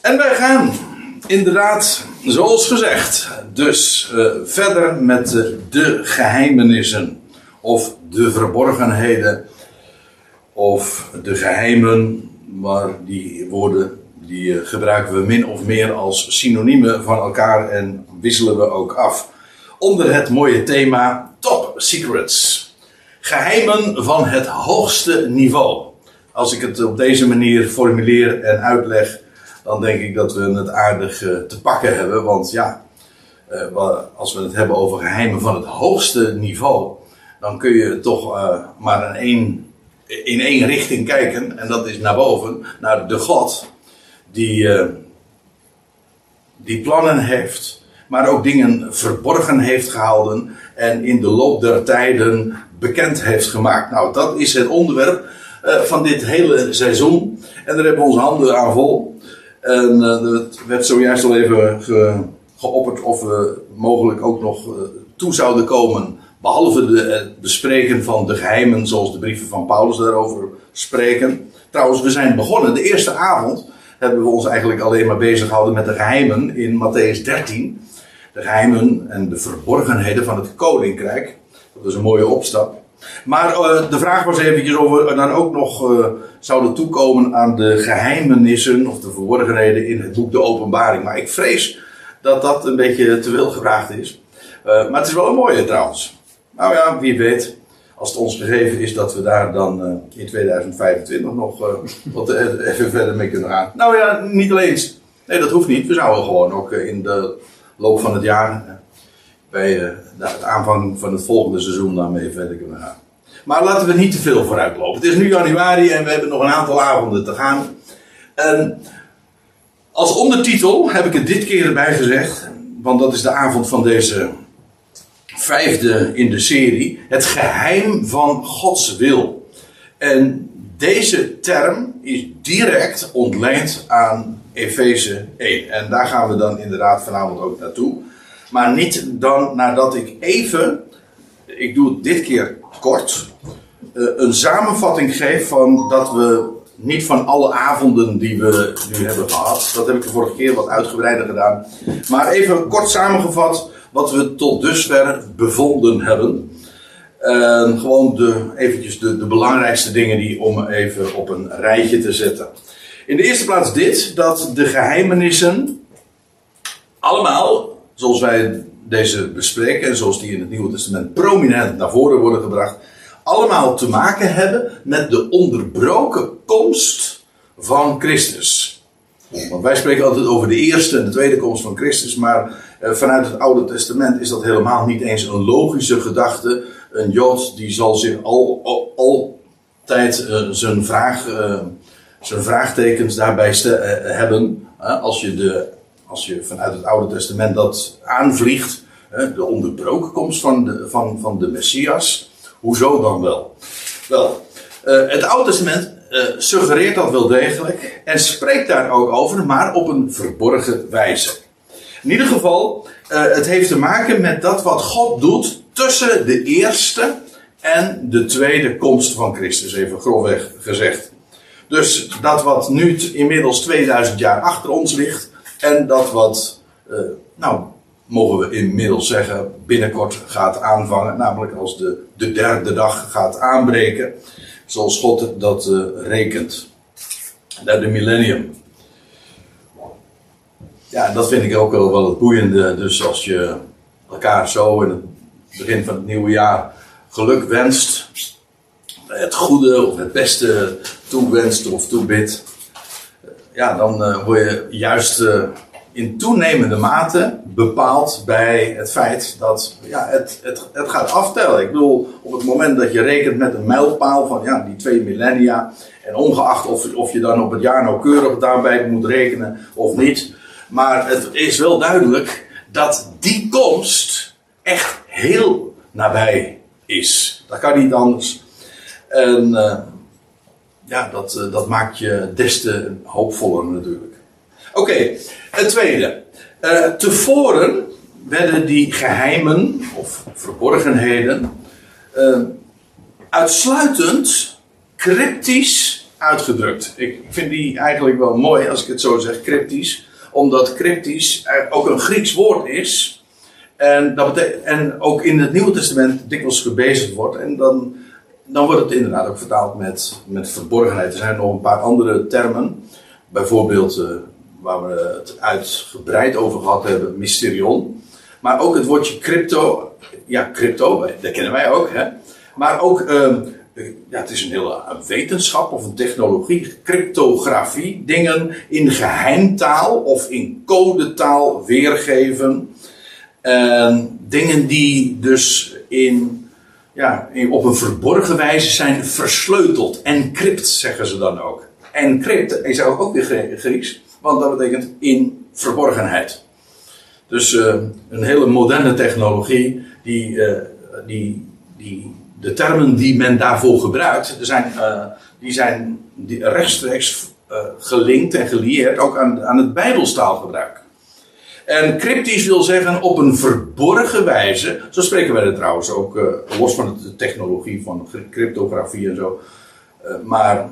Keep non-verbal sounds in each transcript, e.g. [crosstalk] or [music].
En wij gaan inderdaad, zoals gezegd, dus uh, verder met de geheimenissen. Of de verborgenheden. Of de geheimen. Maar die woorden die uh, gebruiken we min of meer als synoniemen van elkaar en wisselen we ook af. Onder het mooie thema Top Secrets. Geheimen van het hoogste niveau. Als ik het op deze manier formuleer en uitleg, dan denk ik dat we het aardig uh, te pakken hebben. Want ja, uh, als we het hebben over geheimen van het hoogste niveau, dan kun je toch uh, maar in één, in één richting kijken. En dat is naar boven, naar de God die, die plannen heeft, maar ook dingen verborgen heeft gehouden en in de loop der tijden bekend heeft gemaakt. Nou, dat is het onderwerp van dit hele seizoen. En daar hebben we onze handen aan vol. En uh, het werd zojuist al even ge, geopperd of we mogelijk ook nog uh, toe zouden komen. Behalve de, het bespreken van de geheimen, zoals de brieven van Paulus daarover spreken. Trouwens, we zijn begonnen. De eerste avond hebben we ons eigenlijk alleen maar bezig gehouden met de geheimen in Matthäus 13. De geheimen en de verborgenheden van het koninkrijk. Dat is een mooie opstap. Maar uh, de vraag was eventjes of we dan ook nog uh, zouden toekomen aan de geheimenissen of de verborgenheden in het boek De Openbaring. Maar ik vrees dat dat een beetje te veel gevraagd is. Uh, maar het is wel een mooie trouwens. Nou ja, wie weet, als het ons gegeven is dat we daar dan in 2025 nog wat even verder mee kunnen gaan. Nou ja, niet alleen. Nee, dat hoeft niet. We zouden gewoon ook in de loop van het jaar bij het aanvang van het volgende seizoen daarmee verder kunnen gaan. Maar laten we niet te veel vooruit lopen. Het is nu januari en we hebben nog een aantal avonden te gaan. Als ondertitel heb ik het dit keer erbij gezegd, want dat is de avond van deze vijfde in de serie: Het geheim van Gods wil. En deze term is direct ontleend aan Efeze 1. En daar gaan we dan inderdaad vanavond ook naartoe. Maar niet dan nadat ik even, ik doe het dit keer kort, uh, een samenvatting geef van dat we niet van alle avonden die we nu hebben gehad, dat heb ik de vorige keer wat uitgebreider gedaan, maar even kort samengevat wat we tot dusver bevonden hebben. Uh, gewoon de, eventjes de, de belangrijkste dingen die om even op een rijtje te zetten. In de eerste plaats dit, dat de geheimenissen allemaal zoals wij deze bespreken en zoals die in het Nieuwe Testament prominent naar voren worden gebracht, allemaal te maken hebben met de onderbroken komst van Christus. Want wij spreken altijd over de eerste en de tweede komst van Christus, maar eh, vanuit het Oude Testament is dat helemaal niet eens een logische gedachte. Een Jood die zal zich al, al, altijd uh, zijn, vraag, uh, zijn vraagtekens daarbij hebben. als je de als je vanuit het Oude Testament dat aanvliegt, de onderbroken komst van de, van, van de Messias, hoezo dan wel? Wel, eh, het Oude Testament uh, suggereert dat wel degelijk en spreekt daar ook over, maar op een verborgen wijze. In ieder geval, uh, het heeft te maken met dat wat God doet tussen de eerste en de tweede komst van Christus, even grofweg gezegd. Dus dat wat nu inmiddels 2000 jaar achter ons ligt, en dat wat, uh, nou, mogen we inmiddels zeggen, binnenkort gaat aanvangen. Namelijk als de, de derde dag gaat aanbreken. Zoals God dat uh, rekent. De millennium. Ja, dat vind ik ook wel het boeiende. Dus als je elkaar zo in het begin van het nieuwe jaar geluk wenst. Het goede of het beste toewenst of toebidt ja, dan word je juist uh, in toenemende mate bepaald bij het feit dat ja, het, het, het gaat aftellen. Ik bedoel, op het moment dat je rekent met een mijlpaal van ja, die twee millennia, en ongeacht of, of je dan op het jaar nauwkeurig daarbij moet rekenen of niet, maar het is wel duidelijk dat die komst echt heel nabij is. Dat kan niet anders. En uh, ja, dat, uh, dat maakt je des te hoopvoller natuurlijk. Oké, het tweede. Uh, tevoren werden die geheimen of verborgenheden uh, uitsluitend cryptisch uitgedrukt. Ik vind die eigenlijk wel mooi als ik het zo zeg, cryptisch. Omdat cryptisch ook een Grieks woord is. En, dat en ook in het Nieuwe Testament dikwijls gebezigd wordt. En dan, dan wordt het inderdaad ook vertaald met, met verborgenheid. Er zijn nog een paar andere termen. Bijvoorbeeld, uh, waar we het uitgebreid over gehad hebben, mysterion. Maar ook het woordje crypto. Ja, crypto, dat kennen wij ook. Hè? Maar ook, uh, ja, het is een hele wetenschap of een technologie, cryptografie. Dingen in geheimtaal of in codetaal weergeven. En dingen die dus in, ja, op een verborgen wijze zijn versleuteld. Encrypt zeggen ze dan ook. Encrypt is ook weer Grieks, want dat betekent in verborgenheid. Dus uh, een hele moderne technologie die, uh, die, die de termen die men daarvoor gebruikt, zijn, uh, die zijn rechtstreeks gelinkt en gelieerd ook aan, aan het Bijbelstaalgebruik. En cryptisch wil zeggen op een verborgen wijze. Zo spreken wij er trouwens ook, uh, los van de technologie van cryptografie en zo. Uh, maar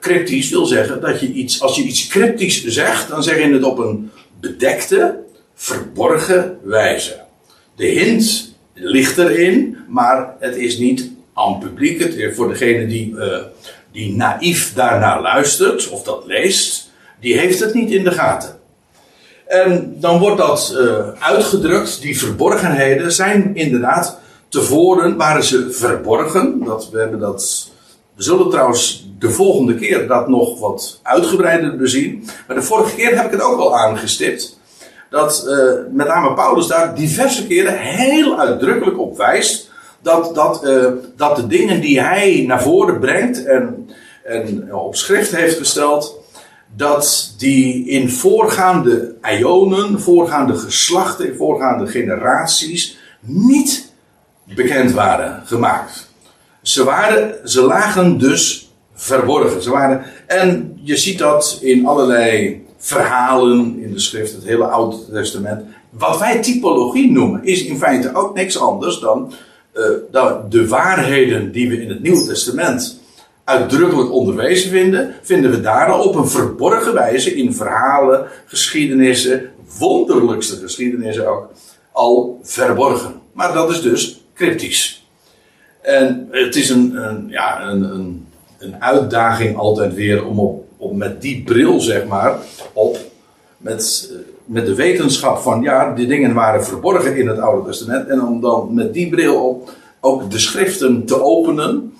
cryptisch wil zeggen dat je iets, als je iets cryptisch zegt, dan zeg je het op een bedekte, verborgen wijze. De hint ligt erin, maar het is niet aan publiek. Het, voor degene die, die naïef daarnaar luistert of dat leest, die heeft het niet in de gaten. En dan wordt dat uh, uitgedrukt. Die verborgenheden zijn inderdaad. Tevoren waren ze verborgen. Dat, we, hebben dat, we zullen trouwens de volgende keer dat nog wat uitgebreider bezien. Maar de vorige keer heb ik het ook al aangestipt. Dat uh, met name Paulus daar diverse keren heel uitdrukkelijk op wijst. Dat, dat, uh, dat de dingen die hij naar voren brengt en, en op schrift heeft gesteld dat die in voorgaande ionen, voorgaande geslachten, voorgaande generaties niet bekend waren gemaakt. Ze, waren, ze lagen dus verborgen. Ze waren, en je ziet dat in allerlei verhalen in de schrift, het hele Oude Testament. Wat wij typologie noemen, is in feite ook niks anders dan, dan de waarheden die we in het Nieuwe Testament uitdrukkelijk onderwezen vinden, vinden we daar op een verborgen wijze in verhalen, geschiedenissen, wonderlijkste geschiedenissen ook, al verborgen. Maar dat is dus cryptisch. En het is een, een ja, een, een, een, uitdaging altijd weer om, op, op met die bril, zeg maar, op, met, met de wetenschap van, ja, die dingen waren verborgen in het Oude Testament, en om dan met die bril op ook de schriften te openen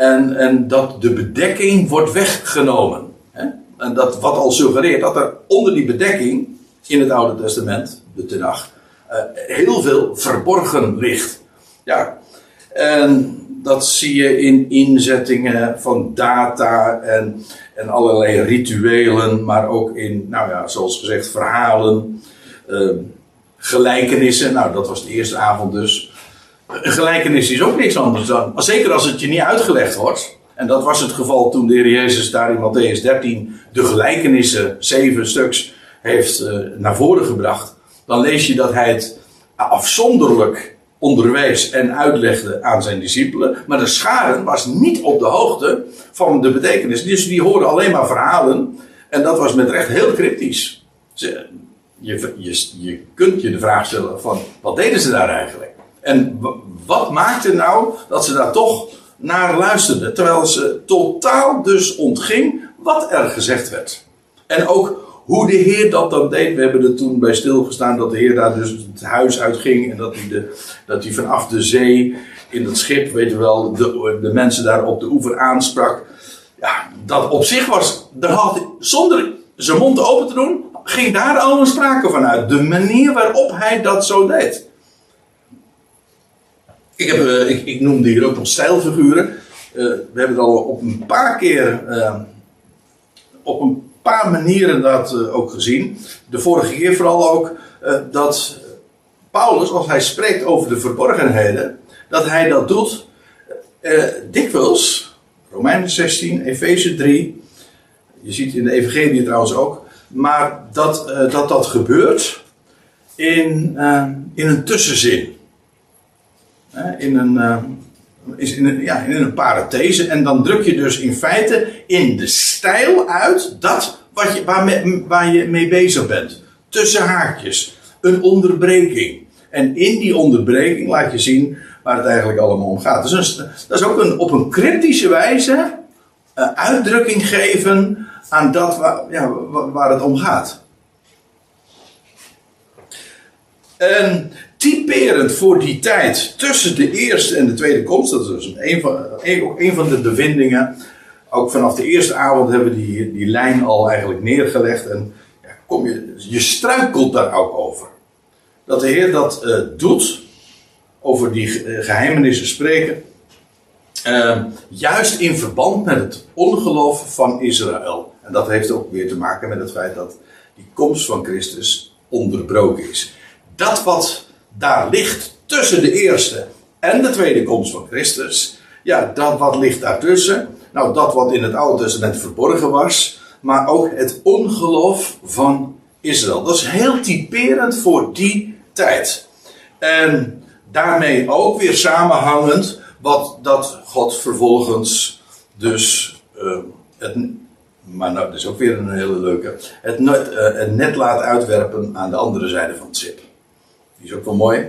en, en dat de bedekking wordt weggenomen. Hè? En dat wat al suggereert dat er onder die bedekking in het Oude Testament, de Tenach, uh, heel veel verborgen ligt. Ja, en dat zie je in inzettingen van data en, en allerlei rituelen, maar ook in, nou ja, zoals gezegd, verhalen, uh, gelijkenissen. Nou, dat was de eerste avond dus. Een gelijkenis is ook niks anders dan. Zeker als het je niet uitgelegd wordt. En dat was het geval toen de Heer Jezus daar in Matthäus 13 de gelijkenissen, zeven stuks, heeft uh, naar voren gebracht. Dan lees je dat hij het afzonderlijk onderwees en uitlegde aan zijn discipelen. Maar de scharen was niet op de hoogte van de betekenis. Dus die hoorden alleen maar verhalen. En dat was met recht heel cryptisch. Je, je, je kunt je de vraag stellen van, wat deden ze daar eigenlijk? En wat maakte nou dat ze daar toch naar luisterden? Terwijl ze totaal dus ontging wat er gezegd werd. En ook hoe de Heer dat dan deed. We hebben er toen bij stilgestaan dat de Heer daar dus het huis uitging. En dat hij, de, dat hij vanaf de zee in dat schip, weet je wel, de, de mensen daar op de oever aansprak. Ja, dat op zich was, daar had, zonder zijn mond open te doen, ging daar al een sprake van uit. De manier waarop hij dat zo deed. Ik, heb, uh, ik, noemde hier ook nog stijlfiguren. Uh, we hebben het al op een paar keer, uh, op een paar manieren dat ook gezien. De vorige keer vooral ook dat Paulus, als hij spreekt over de verborgenheden, dat hij dat doet dikwijls, Romeinen 16, Efeze 3, je ziet in de Evangelie trouwens ook, maar dat dat, dat gebeurt in, in een tussenzin in een, uh, is in een, ja, in een parathese. En dan druk je dus in feite in de stijl uit dat wat je, waar, je mee bezig bent. Tussen haakjes. Een onderbreking. En in die onderbreking laat je zien waar het eigenlijk allemaal om gaat. Dus dat is ook een, op een cryptische wijze uh, uitdrukking geven aan dat waar, ja, waar het om gaat. En typerend voor die tijd tussen de eerste en de tweede komst, dat is dus een van, een, van de bevindingen. Ook vanaf de eerste avond hebben we die, die lijn al eigenlijk neergelegd. En kom je, je struikelt daar ook over. Dat de Heer dat uh, doet, over die eh, geheimenissen spreken. Uh, juist in verband met het ongeloof van Israël. En dat heeft ook weer te maken met het feit dat die komst van Christus onderbroken is. Dat wat daar ligt tussen de eerste en de tweede komst van Christus. Ja, dat wat ligt daartussen. Nou, dat wat in het Oude Testament verborgen was. Maar ook het ongeloof van Israël. Dat is heel typerend voor die tijd. En daarmee ook weer samenhangend wat dat God vervolgens dus uh, het, maar nou, dat is ook weer een hele leuke, het net, uh, het net laat uitwerpen aan de andere zijde van het schip. Die is ook wel mooi.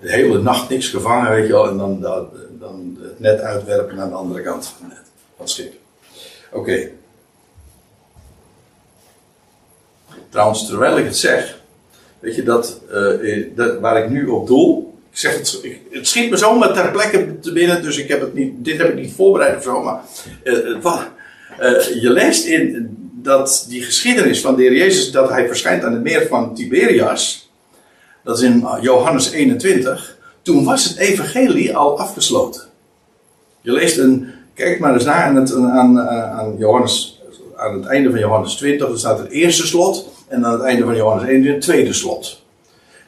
De hele nacht niks gevangen, weet je wel, en dan, dan, het net uitwerpen aan de andere kant van het schip. Oké. Trouwens, terwijl ik het zeg, weet je dat, uh, dat waar ik nu op doel, ik zeg het, ik, het schiet me zomaar ter plekke te binnen, dus ik heb het niet, dit heb ik niet voorbereid of zo, maar uh, wat, je leest in dat die geschiedenis van de Heer Jezus, dat hij verschijnt aan het meer van Tiberias, dat is in Johannes 21. Toen was het evangelie al afgesloten. Je leest een, kijk maar eens naar aan het, aan, aan Johannes, aan het einde van Johannes 20, er staat het eerste slot. En aan het einde van Johannes 21 het tweede slot.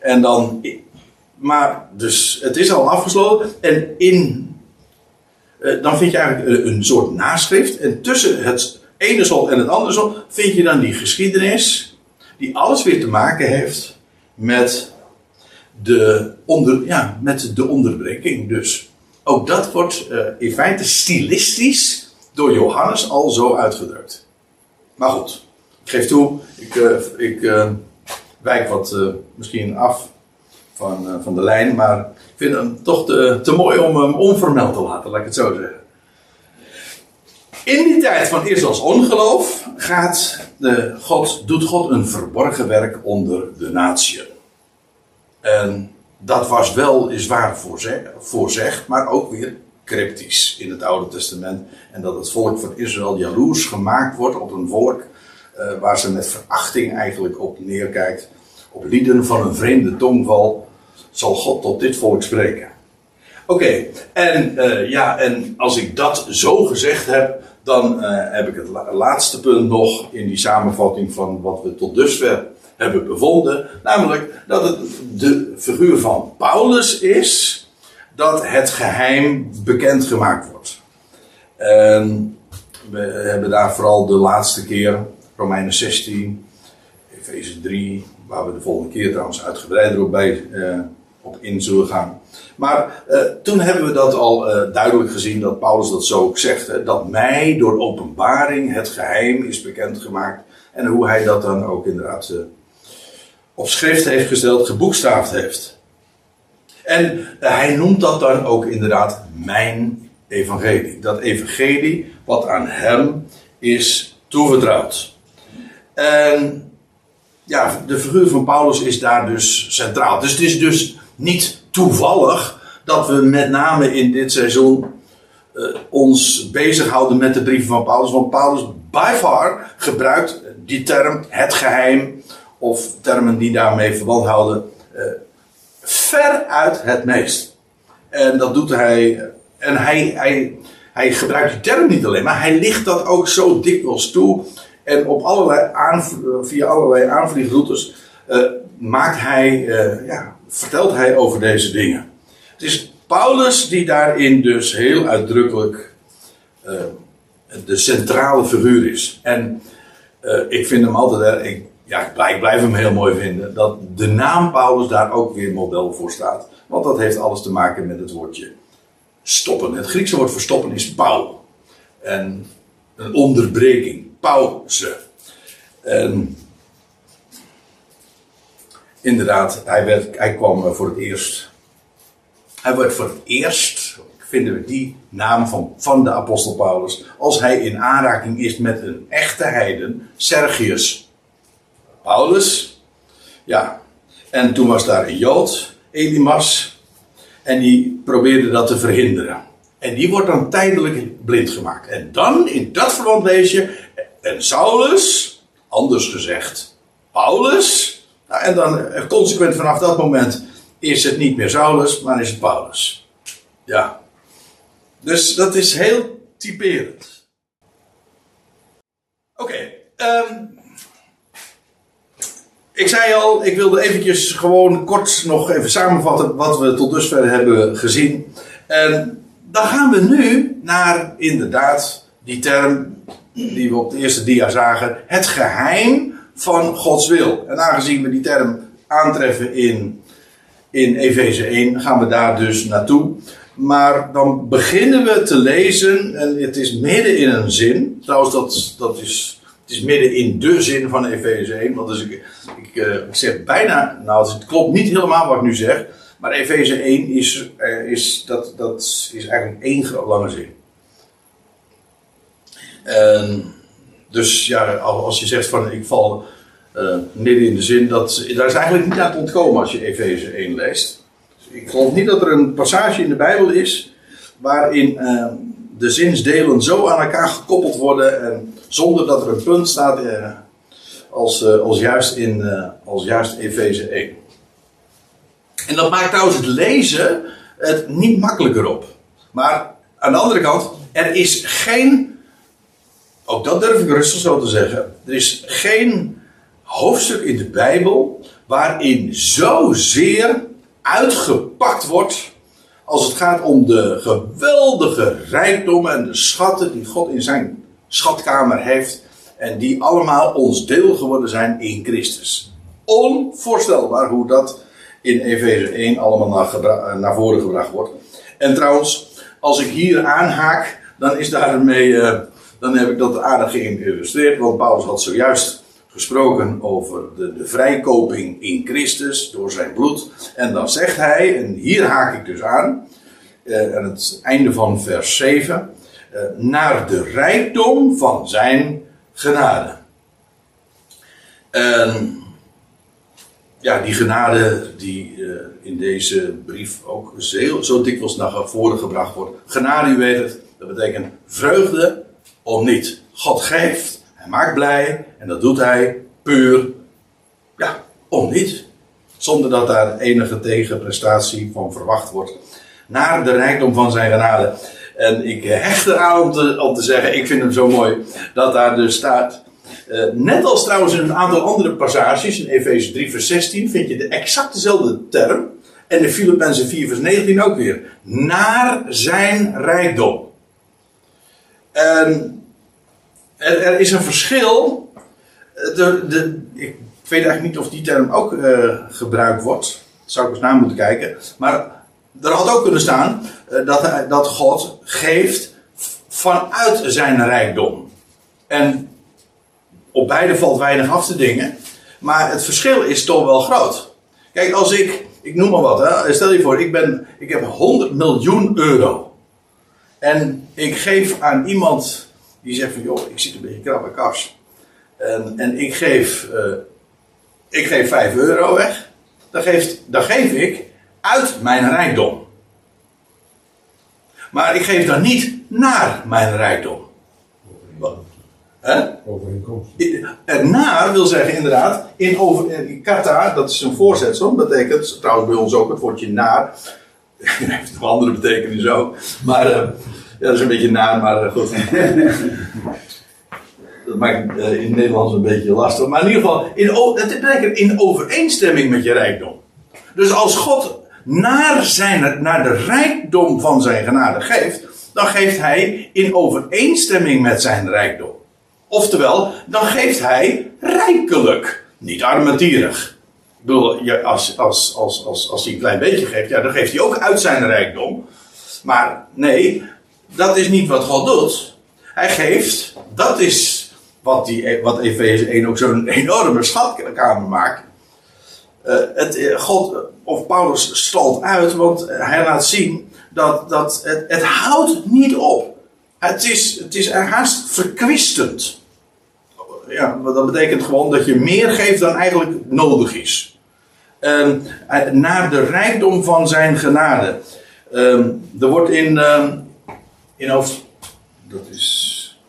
En dan, maar dus het is al afgesloten. En in, eh, dan vind je eigenlijk een soort naschrift. En tussen het ene slot en het andere slot vind je dan die geschiedenis. Die alles weer te maken heeft met de onder, ja, met de onderbreking dus. Ook dat wordt uh, in feite stilistisch door Johannes al zo uitgedrukt. Maar goed, ik geef toe, ik, uh, ik uh, wijk wat misschien af van, van de lijn, maar ik vind hem toch te, te mooi om hem onvermeld te laten, laat ik het zo zeggen. In die tijd van Israëls ongeloof gaat de God, doet God een verborgen werk onder de natie. En dat was wel is waar voorzegd, maar ook weer cryptisch in het Oude Testament. En dat het volk van Israël jaloers gemaakt wordt op een volk uh, waar ze met verachting eigenlijk op neerkijkt. Op lieden van een vreemde tongval zal God tot dit volk spreken. Oké, en uh, ja, en als ik dat zo gezegd heb, dan uh, heb ik het la laatste punt nog in die samenvatting van wat we tot dusver hebben bevonden. Namelijk dat het de figuur van Paulus is dat het geheim bekendgemaakt wordt. En we hebben daar vooral de laatste keer, Romeinen 16, Efeze 3, waar we de volgende keer trouwens uitgebreider op, bij, uh, op in zullen gaan. Maar uh, toen hebben we dat al uh, duidelijk gezien, dat Paulus dat zo ook zegt. Dat mij door openbaring het geheim is bekendgemaakt. En hoe hij dat dan ook inderdaad op schrift heeft gesteld, geboekstaafd heeft. En hij noemt dat dan ook inderdaad mijn evangelie. Dat evangelie wat aan hem is toevertrouwd. En ja, de figuur van Paulus is daar dus centraal. Dus het is dus niet toevallig dat we met name in dit seizoen uh, ons bezighouden met de brieven van Paulus. Want Paulus by far gebruikt die term het geheim of termen die daarmee verband houden, uh, ver uit het meest. En dat doet hij, en hij, hij, hij gebruikt die term niet alleen, maar hij ligt dat ook zo dikwijls toe. En op allerlei via allerlei aanvliegroutes uh, maakt hij, ja, vertelt hij over deze dingen. Het is Paulus die daarin dus heel uitdrukkelijk de centrale figuur is. En ik vind hem altijd, ik ja, ik blijf hem heel mooi vinden, dat de naam Paulus daar ook weer model voor staat. Want dat heeft alles te maken met het woordje stoppen. Het Griekse woord voor stoppen is pauw. En een onderbreking, pauze. En inderdaad, hij, werd, hij kwam voor het eerst. Hij werd voor het eerst, vinden we die naam van, van de apostel Paulus, als hij in aanraking is met een echte heiden, Sergius Paulus. Ja, en toen was daar een Jood, Elimas, en die probeerde dat te verhinderen. En die wordt dan tijdelijk blind gemaakt. En dan, in dat verband lees je, en Saulus, anders gezegd, Paulus. Nou, en dan eh, consequent vanaf dat moment is het niet meer Saulus, maar is het Paulus. Ja. Dus dat is heel typerend. Oké. Ehm, ik zei al, ik wilde eventjes gewoon kort nog even samenvatten wat we tot dusver hebben gezien. En dan gaan we nu naar inderdaad die term die we op de eerste dia zagen. Het geheim van Gods wil. En aangezien we die term aantreffen in, in Efeze 1, gaan we daar dus naartoe. Maar dan beginnen we te lezen, en het is midden in een zin. Trouwens, dat, dat is, het is midden in de zin van Efeze 1. Want dus ik, ik, uh, zeg bijna, nou het klopt niet helemaal wat ik nu zeg. Maar Efeze 1 is, uh, is, dat, dat is eigenlijk één lange zin. Dus ja, als je zegt van ik val uh, midden in de zin, dat, daar is eigenlijk niet aan te ontkomen als je Efeze 1 leest. Dus ik geloof niet dat er een passage in de Bijbel is waarin de zinsdelen zo aan elkaar gekoppeld worden en zonder dat er een punt staat uh, als, als, juist in als juist Efeze 1. En dat maakt trouwens het lezen het niet makkelijker op. Maar aan de andere kant, er is geen, ook dat durf ik rustig zo te zeggen, er is geen hoofdstuk in de Bijbel waarin zozeer uitgepakt wordt als het gaat om de geweldige rijkdommen en de schatten die God in zijn schatkamer heeft en die allemaal ons deel geworden zijn in Christus. Onvoorstelbaar hoe dat in Efeze 1 allemaal naar, naar voren gebracht wordt. En trouwens, als ik hier aanhaak, dan is daarmee, uh, dan heb ik dat aardig geïllustreerd, want Paulus had zojuist gesproken over de, de vrijkoping in Christus door zijn bloed. En dan zegt hij, en hier haak ik dus aan, uh, aan het einde van vers 7, uh, naar de rijkdom van zijn genade. En ja, die genade die uh, in deze brief ook zo dikwijls naar voren gebracht wordt. Genade, u weet het, dat betekent vreugde om niet. God geeft, hij maakt blij en dat doet hij puur, ja, om niet. Zonder dat daar enige tegenprestatie van verwacht wordt. Naar de rijkdom van zijn genade. En ik hecht eraan om te, om te zeggen, ik vind hem zo mooi, dat daar dus staat uh, net als trouwens in een aantal andere passages, in Efeze 3 vers 16, vind je de exact dezelfde term. En in Filippenzen 4 vers 19 ook weer. Naar zijn rijkdom. En er, is een verschil. De, de, ik weet eigenlijk niet of die term ook uh, gebruikt wordt. Zou ik eens naar moeten kijken. Maar er had ook kunnen staan uh, dat, dat God geeft vanuit zijn rijkdom. En op beide valt weinig af te dingen. Maar het verschil is toch wel groot. Kijk, als ik, ik noem maar wat, hè. stel je voor, ik, ben, ik heb 100 miljoen euro. En ik geef aan iemand die zegt van, joh, ik zit een beetje krap kas. En, en ik, geef, uh, ik geef 5 euro weg. Dan, geeft, dan geef ik uit mijn rijkdom. Maar ik geef dan niet naar mijn rijkdom. Hè? Overeenkomst. Naar wil zeggen inderdaad, in, over, in kata, dat is een voorzetsel, betekent trouwens bij ons ook het woordje naar. [laughs] heeft een andere betekenis ook. Maar uh, ja, dat is een beetje naar, maar uh, goed. [laughs] dat maakt uh, in het Nederlands een beetje lastig. Maar in ieder geval, in, het betekent in overeenstemming met je rijkdom. Dus als God naar, zijn, naar de rijkdom van zijn genade geeft, dan geeft hij in overeenstemming met zijn rijkdom. Oftewel, dan geeft hij rijkelijk, niet armetierig. Ik bedoel, als, als, als, als, als hij een klein beetje geeft, ja, dan geeft hij ook uit zijn rijkdom. Maar nee, dat is niet wat God doet. Hij geeft, dat is wat, die, wat Efeze 1 ook zo'n enorme schatkamer maakt. Uh, het, eh, God, of Paulus stalt uit, want hij laat zien dat, dat het, het houdt niet op. Het is, het is haast verkwistend. Ja, dat betekent gewoon dat je meer geeft dan eigenlijk nodig is. Uh, naar de rijkdom van zijn genade. Uh, er wordt in, uh, in hoofd. Dat is.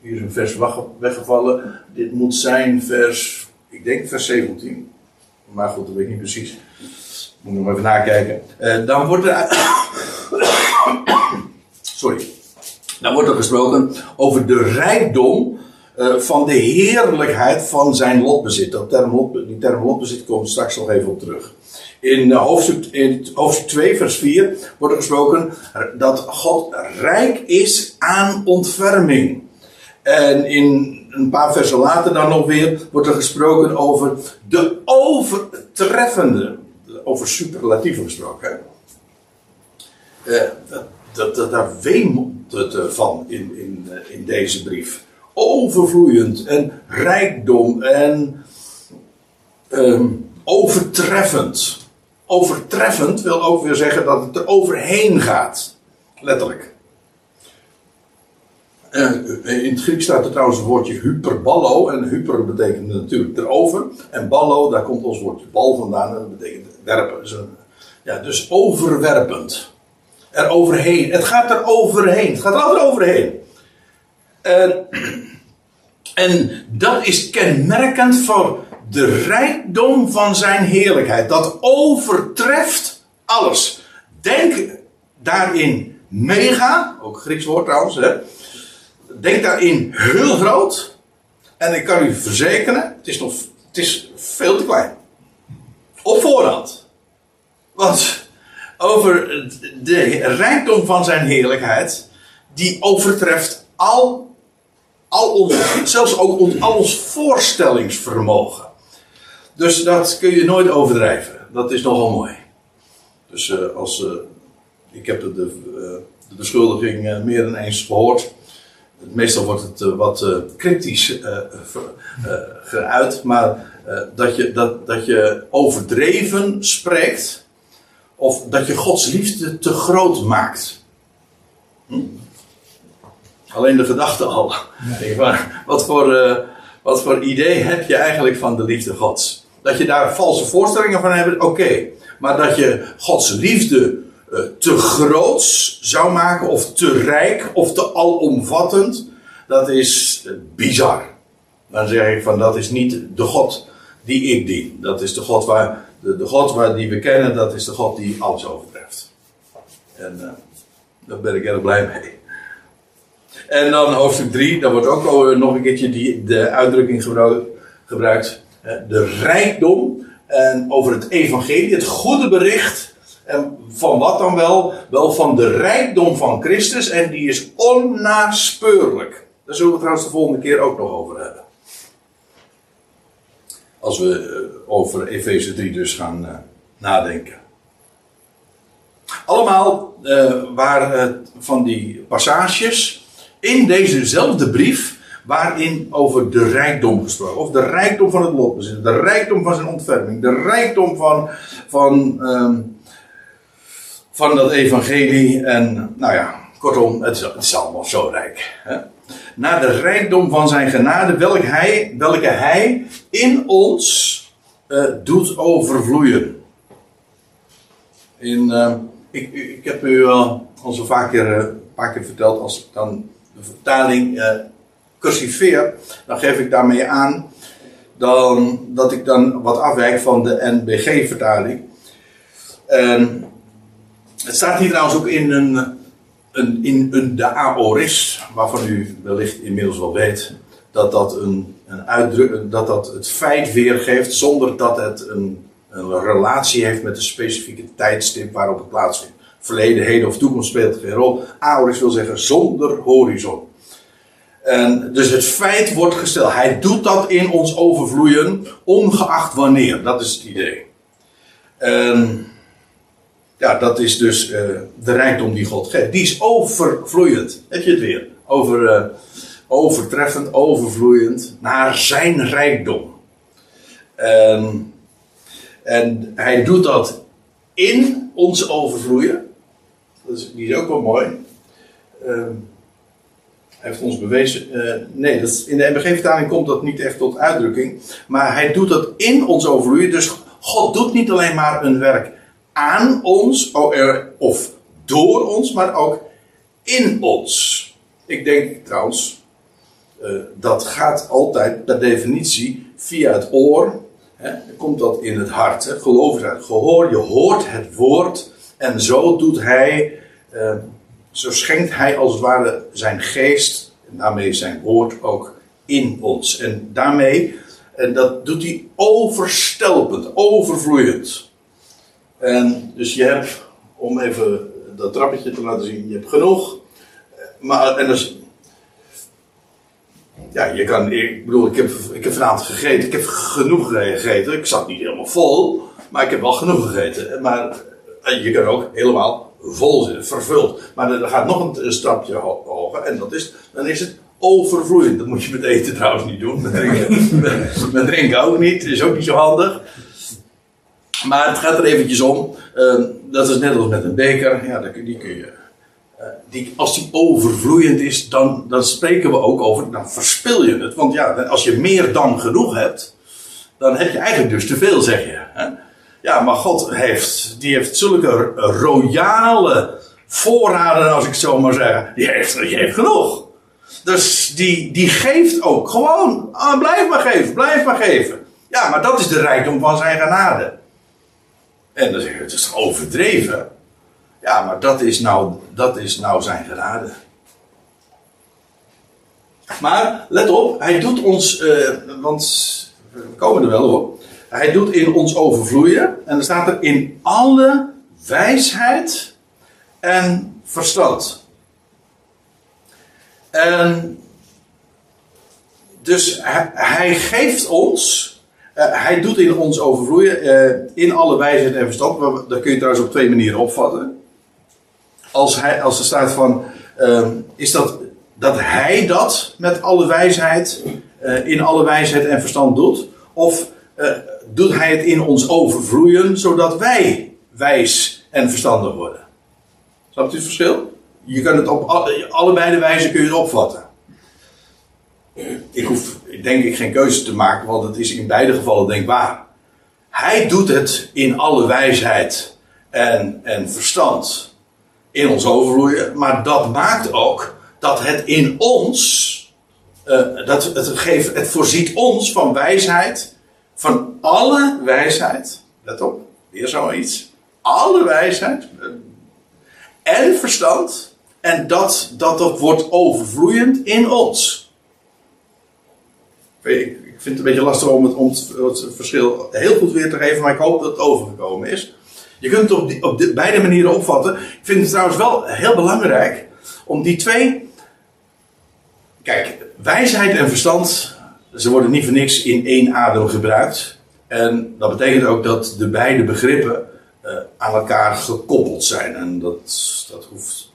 Hier is een vers weggevallen. Dit moet zijn vers. Ik denk vers 17. Maar goed, dat weet ik niet precies. Moet nog even nakijken. Uh, dan wordt er. [coughs] Sorry. Dan wordt er gesproken over de rijkdom uh, van de heerlijkheid van zijn lotbezit. Dat term die term lotbezit komt straks nog even op terug. In, uh, hoofdstuk, in hoofdstuk 2, vers 4 wordt er gesproken dat God rijk is aan ontferming. En in een paar versen later dan nog weer wordt er gesproken over de overtreffende, over superlatieven gesproken. Uh, dat, dat, daar weemt het van in, in, in deze brief. Overvloeiend en rijkdom en um, overtreffend. Overtreffend wil ook weer zeggen dat het er overheen gaat. Letterlijk. Uh, in het Grieks staat er trouwens het woordje hyperballo. En hyper betekent natuurlijk erover. En ballo, daar komt ons woordje bal vandaan. En dat betekent werpen. Dus, ja, dus overwerpend er overheen. Het gaat er overheen. Het gaat er altijd overheen. En, en dat is kenmerkend voor de rijkdom van zijn heerlijkheid. Dat overtreft alles. Denk daarin mega, ook Grieks woord trouwens. Hè. Denk daarin heel groot. En ik kan u verzekeren, het is nog het is veel te klein. Op voorhand. Want over de rijkdom van zijn heerlijkheid, die overtreft al, al ons, zelfs ook al ons voorstellingsvermogen. Dus dat kun je nooit overdrijven. Dat is nogal mooi. Dus uh, als, uh, ik heb de, de, de beschuldiging meer dan eens gehoord. Meestal wordt het wat kritisch geuit, maar dat, je, dat, dat je overdreven spreekt of dat je Gods liefde te groot maakt. Hm? Alleen de gedachte al. maar, wat, voor, wat voor idee heb je eigenlijk van de liefde Gods? Dat je daar valse voorstellingen van hebt, oké. Maar dat je Gods liefde uh, te groot zou maken, of te rijk, of te alomvattend, dat is bizar. Dan zeg ik van dat is niet de God die ik dien. Dat is de God waar de, God waar, die we kennen, dat is de God die alles overtreft. En uh, daar ben ik erg blij mee. En dan hoofdstuk 3, daar wordt ook nog een keertje die, de uitdrukking gebruikt. De rijkdom en over het evangelie, het goede bericht. En van wat dan wel? Wel van de rijkdom van Christus en die is onnaspeurlijk. Daar zullen we trouwens de volgende keer ook nog over hebben. Als we eh, over Efeze 3 dus gaan uh, nadenken. Allemaal uh, van die passages in dezezelfde brief waarin over de rijkdom gesproken. Of de rijkdom van het lotbezit, de rijkdom van zijn ontferming, de rijkdom van, van, um, van dat evangelie. En nou ja, kortom, het is, het allemaal zo rijk. Hè? naar de rijkdom van zijn genade, welke hij, welke hij in ons uh, doet overvloeien. In, uh, ik, ik heb u al, al zo vaak keer, een paar keer verteld, als ik dan de vertaling cursifeer, dan geef ik daarmee aan dan, dat ik dan wat afwijk van de NBG-vertaling. Het staat hier trouwens ook in een een, in een, de aoris, waarvan u wellicht inmiddels wel weet dat dat, een, een uitdruk, dat, dat het feit weergeeft zonder dat het een, een relatie heeft met een specifieke tijdstip waarop het plaatsvindt. Verleden, heden of toekomst speelt geen rol. Aoris wil zeggen zonder horizon. En dus het feit wordt gesteld. Hij doet dat in ons overvloeien, ongeacht wanneer. Dat is het idee. En ja, dat is dus uh, de rijkdom die God geeft. Die is overvloeiend. Heb je het weer? Over, uh, overtreffend, overvloeiend naar zijn rijkdom. Um, en hij doet dat in ons overvloeien. Dat is, die is ook wel mooi. Um, hij heeft ons bewezen. Uh, nee, dat in de MBG-vertaling komt dat niet echt tot uitdrukking. Maar hij doet dat in ons overvloeien. Dus God doet niet alleen maar een werk aan ons of door ons, maar ook in ons. Ik denk trouwens, uh, dat gaat altijd per definitie via het oor. Hè, komt dat in het hart. Hè, geloof uit gehoor. Je hoort het woord. En zo doet hij, uh, zo schenkt hij als het ware zijn geest. En daarmee zijn woord ook in ons. En daarmee, en dat doet hij overstelpend, overvloeiend. En dus je hebt, om even dat trappetje te laten zien, je hebt genoeg. Maar, en dus, ja, je kan, ik bedoel, ik heb, ik heb vanavond gegeten, ik heb genoeg gegeten. Ik zat niet helemaal vol, maar ik heb wel genoeg gegeten. Maar je kan ook helemaal vol zitten, vervuld. Maar er gaat nog een, stapje hoger en dat is, dan is het overvloeiend. Dat moet je met eten trouwens niet doen. Met drinken, [laughs] met, met drinken ook niet, is ook niet zo handig. Maar het gaat er eventjes om. Uh, dat is net als met een beker. Ja, die kun je. Uh, die, als die overvloeiend is, dan, dan spreken we ook over. Dan verspil je het. Want ja, als je meer dan genoeg hebt. Dan heb je eigenlijk dus te veel, zeg je. Hè? Ja, maar God heeft, die heeft zulke royale voorraden, als ik zo maar zeg. Die heeft, die heeft genoeg. Dus die, die geeft ook gewoon. Ah, blijf maar geven, blijf maar geven. Ja, maar dat is de rijkdom van zijn genade. En dan zeg je, het is overdreven. Ja, maar dat is nou, dat is nou zijn genade. Maar let op, hij doet ons, uh, want we komen er wel op. Hij doet in ons overvloeien. En dan staat er in alle wijsheid en verstand. En dus hij, geeft ons hij doet in ons overvloeien uh, in alle wijsheid en verstand. Dat kun je trouwens op twee manieren opvatten. Als, hij, als er staat van, uh, is dat dat hij dat met alle wijsheid, uh, in alle wijsheid en verstand doet? Of doet hij het in ons overvloeien, zodat wij wijs en verstandig worden? Snapt u het verschil? Je kan het op allebei de wijzen kun je het opvatten. Ik hoef denk ik geen keuze te maken, want het is in beide gevallen denkbaar. Hij doet het in alle wijsheid en, en verstand in ons overvloeien, maar dat maakt ook dat het in ons, uh, dat het, geeft, het voorziet ons van wijsheid, van alle wijsheid, let op, weer zoiets, alle wijsheid uh, en verstand, en dat, dat, dat wordt overvloeiend in ons. Ik, vind het een beetje lastig om het, om het, verschil heel goed weer te geven, maar ik hoop dat het overgekomen is. Je kunt het op, op beide manieren opvatten. Ik vind het trouwens wel heel belangrijk om die twee. Kijk, wijsheid en verstand, ze worden niet voor niks in één adem gebruikt. En dat betekent ook dat de beide begrippen uh, aan elkaar gekoppeld zijn. En dat, dat hoeft.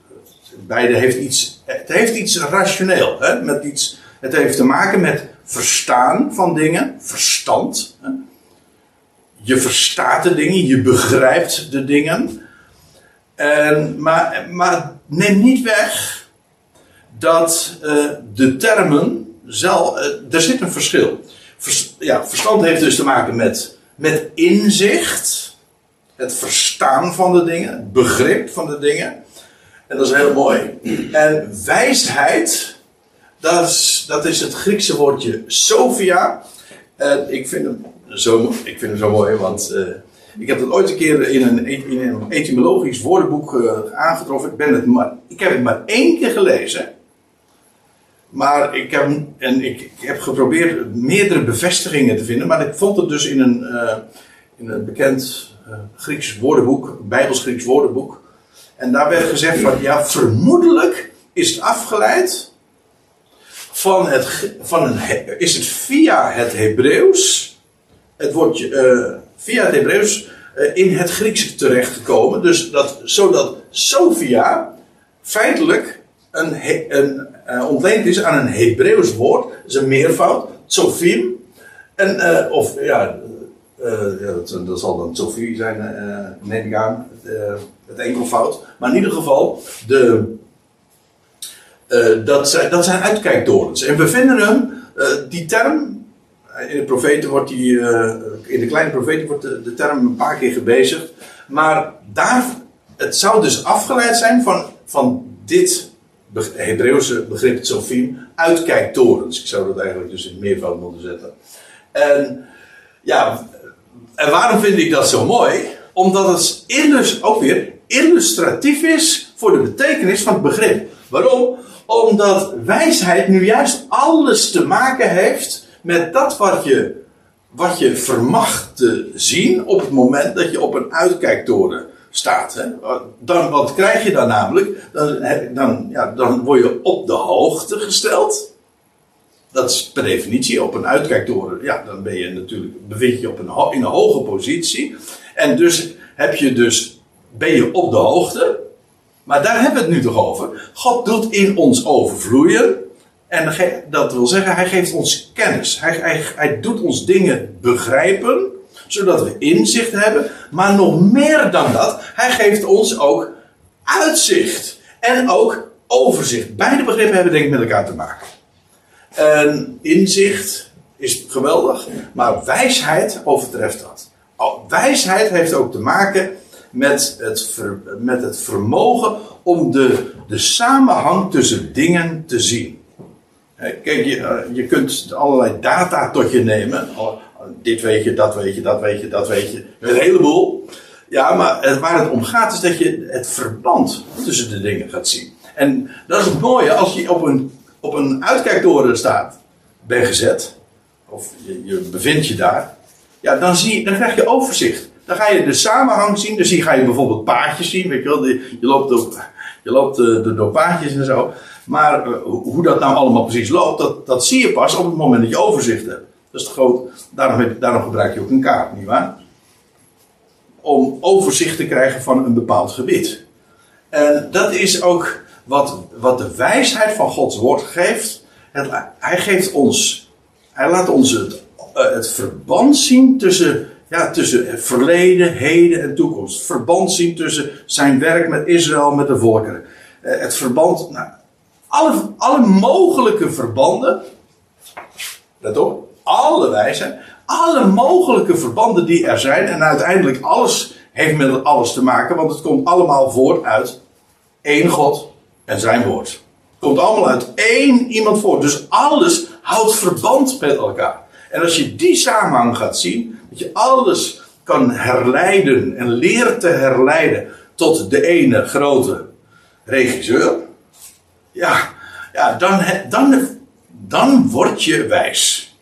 Beide heeft iets. Het heeft iets rationeel. Hè? Met iets, het heeft te maken met verstaan van dingen, verstand. Je verstaat de dingen, je begrijpt de dingen. En, maar, maar neem niet weg dat uh, de termen zelf. Uh, er zit een verschil. Vers, ja, verstand heeft dus te maken met, met inzicht, het verstaan van de dingen, het begrip van de dingen. En dat is heel mooi. En wijsheid dat is, dat is het Griekse woordje Sophia. En ik vind hem zo, ik vind hem zo mooi, want uh, ik heb dat ooit een keer in een, in een etymologisch woordenboek uh, aangetroffen. Ik, ben het maar, ik heb het maar één keer gelezen. Maar ik heb, en ik, ik heb geprobeerd meerdere bevestigingen te vinden. Maar ik vond het dus in een, uh, in een bekend Grieks woordenboek, Bijbels Grieks woordenboek. En daar werd gezegd van ja, vermoedelijk is het afgeleid van het, van een, is het via het Hebreeuws, het woordje, uh, via het Hebreeuws eh, in het Grieks terechtgekomen. Dus dat, zodat Sophia feitelijk een, een, uh, ontleend is aan een Hebreeuws woord. Dat is een meervoud. Sophim. En, of ja, ja dat, zal dan Sophie zijn, neem ik aan. het enkelvoud. Maar in ieder geval, de, dat, zijn, dat zijn uitkijktorens. En we vinden hem, die term, in de profeten wordt die, in de kleine profeten wordt de, term een paar keer gebezigd. Maar daar, het zou dus afgeleid zijn van, van dit Hebreeuwse begrip Sofim, uitkijktorens. Ik zou dat eigenlijk dus in meervoud moeten zetten. En ja, en waarom vind ik dat zo mooi? Omdat het ook weer illustratief is voor de betekenis van het begrip. Waarom? Omdat wijsheid nu juist alles te maken heeft met dat wat je, wat je vermag te zien op het moment dat je op een uitkijktoren staat. Hè? Dan, wat krijg je dan namelijk? Dan, dan, ja, dan word je op de hoogte gesteld. Dat is per definitie op een uitkijktoren. Ja, dan ben je natuurlijk, bevind je op een, in een hoge positie. En dus heb je dus, ben je op de hoogte. Maar daar hebben we het nu toch over. God doet in ons overvloeien. En dat wil zeggen, hij geeft ons kennis. Hij, hij, doet ons dingen begrijpen, zodat we inzicht hebben. Maar nog meer dan dat, hij geeft ons ook uitzicht. En ook overzicht. Beide begrippen hebben denk ik met elkaar te maken. En inzicht is geweldig, maar wijsheid overtreft dat. Oh, wijsheid heeft ook te maken met het, met het vermogen om de, de samenhang tussen dingen te zien. Kijk, je, eh, je kunt allerlei data tot je nemen. Oh, dit weet je, dat weet je, dat weet je, dat weet je. Een heleboel. Ja, maar waar het om gaat is dat je het verband tussen de dingen gaat zien. En dat is het mooie als je op een, op een uitkijktoren staat, ben gezet, of je, je bevindt je daar, ja, dan, zie, dan krijg je overzicht. Dan ga je de samenhang zien. Dus hier ga je bijvoorbeeld paadjes zien. Weet je, je loopt, door, je loopt eh, door paadjes en zo. Maar uh, hoe dat nou allemaal precies loopt, dat, dat zie je pas op het moment dat je overzicht hebt. Dat is groot. Daarom, heb, gebruik je ook een kaart, nietwaar? Om overzicht te krijgen van een bepaald gebied. En dat is ook wat, wat de wijsheid van Gods woord geeft. hij geeft ons, hij laat ons het, uh, het verband zien tussen, ja, tussen verleden, heden en toekomst. Verband zien tussen zijn werk met Israël, met de volkeren. Uh, het verband, nou, alle, alle mogelijke verbanden. Let op, alle wijzen. Alle mogelijke verbanden die er zijn. En uiteindelijk alles heeft met alles te maken. Want het komt allemaal voort uit één God en zijn woord. Het komt allemaal uit één iemand voort. Dus alles houdt verband met elkaar. En als je die samenhang gaat zien. Dat je alles kan herleiden en leert te herleiden tot de ene grote regisseur ja, ja dan, dan, dan word je wijs.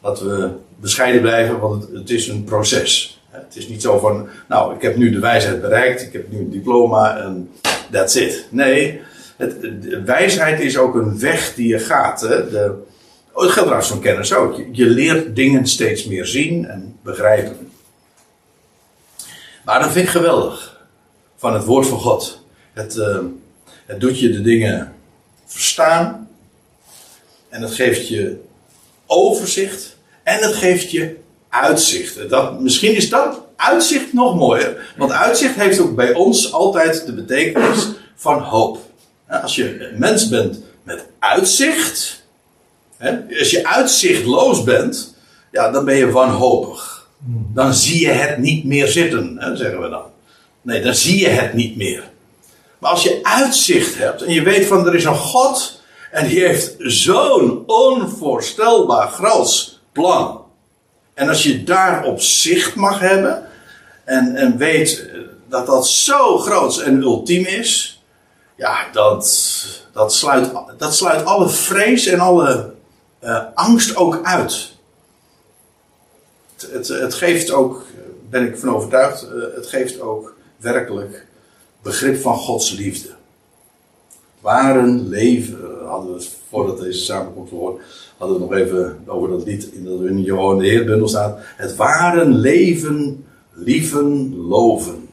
Laten we bescheiden blijven, want het, het is een proces. Het is niet zo van, nou, ik heb nu de wijsheid bereikt, ik heb nu een diploma en that's it. Nee, het, de wijsheid is ook een weg die je gaat. Hè? De, oh, het geldt trouwens van kennis ook. Je, leert dingen steeds meer zien en begrijpen. Maar dat vind ik geweldig van het woord van God. Het, uh, het doet je de dingen verstaan. En het geeft je overzicht. En het geeft je uitzicht. Dat, misschien is dat uitzicht nog mooier. Want uitzicht heeft ook bij ons altijd de betekenis van hoop. Als je een mens bent met uitzicht. Als je uitzichtloos bent. Ja, dan ben je wanhopig. Dan zie je het niet meer zitten, zeggen we dan. Nee, dan zie je het niet meer. Maar als je uitzicht hebt en je weet van er is een God en die heeft zo'n onvoorstelbaar groot plan. En als je daarop zicht mag hebben en, en weet dat dat zo groot en ultiem is, ja, dat, dat, sluit, dat sluit alle vrees en alle uh, angst ook uit. Het, het, het, geeft ook, ben ik van overtuigd, uh, het geeft ook werkelijk begrip van Gods liefde. Waren leven, hadden we voordat deze samenkomst hoor, hadden we nog even over dat lied dat in Johan de Heerbundel staat. Het waren leven lieven, loven.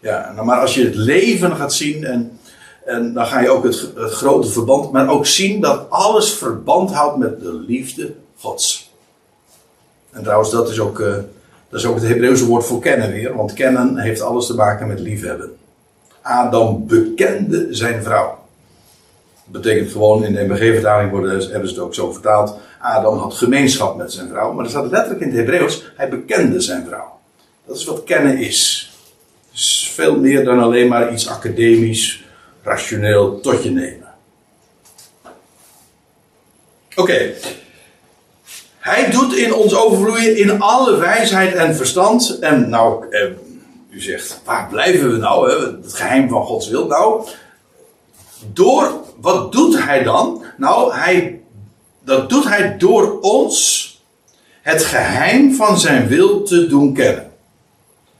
Ja, nou, maar als je het leven gaat zien en, en dan ga je ook het, het grote verband, maar ook zien dat alles verband houdt met de liefde Gods. En trouwens, dat is ook, uh, dat is ook het Hebreeuwse woord voor kennen weer, want kennen heeft alles te maken met liefhebben. Adam bekende zijn vrouw. Dat betekent gewoon in de MBG-vertaling hebben ze het ook zo vertaald. Adam had gemeenschap met zijn vrouw, maar er staat letterlijk in het Hebreeuws: hij bekende zijn vrouw. Dat is wat kennen is. is veel meer dan alleen maar iets academisch, rationeel tot je nemen. Oké. Hij doet in ons overvloeien in alle wijsheid en verstand. En nou, eh, u zegt, waar blijven we nou? Hè? Het geheim van Gods wil. Nou, door, wat doet hij dan? Nou, hij, dat doet hij door ons het geheim van zijn wil te doen kennen.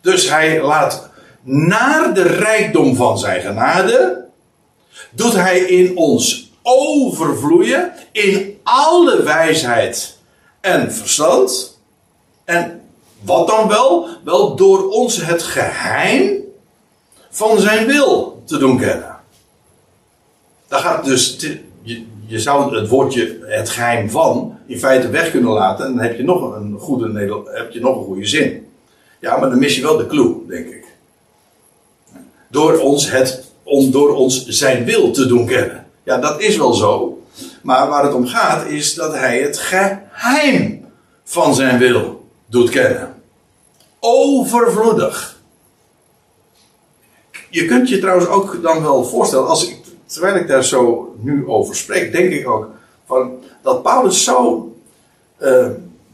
Dus hij laat naar de rijkdom van zijn genade, doet hij in ons overvloeien in alle wijsheid en verstand. En wat dan wel? Wel door ons het geheim van zijn wil te doen kennen. Daar gaat dus, je, je zou het woordje het geheim van in feite weg kunnen laten en dan heb je nog een goede, heb je nog een goede zin. Ja, maar dan mis je wel de clue, denk ik. Door ons, het, om door ons zijn wil te doen kennen. Ja, dat is wel zo. Maar waar het om gaat is dat hij het geheim van zijn wil doet kennen. Overvloedig. Je kunt je trouwens ook dan wel voorstellen, als ik, terwijl ik daar zo nu over spreek, denk ik ook van, dat Paulus zo uh,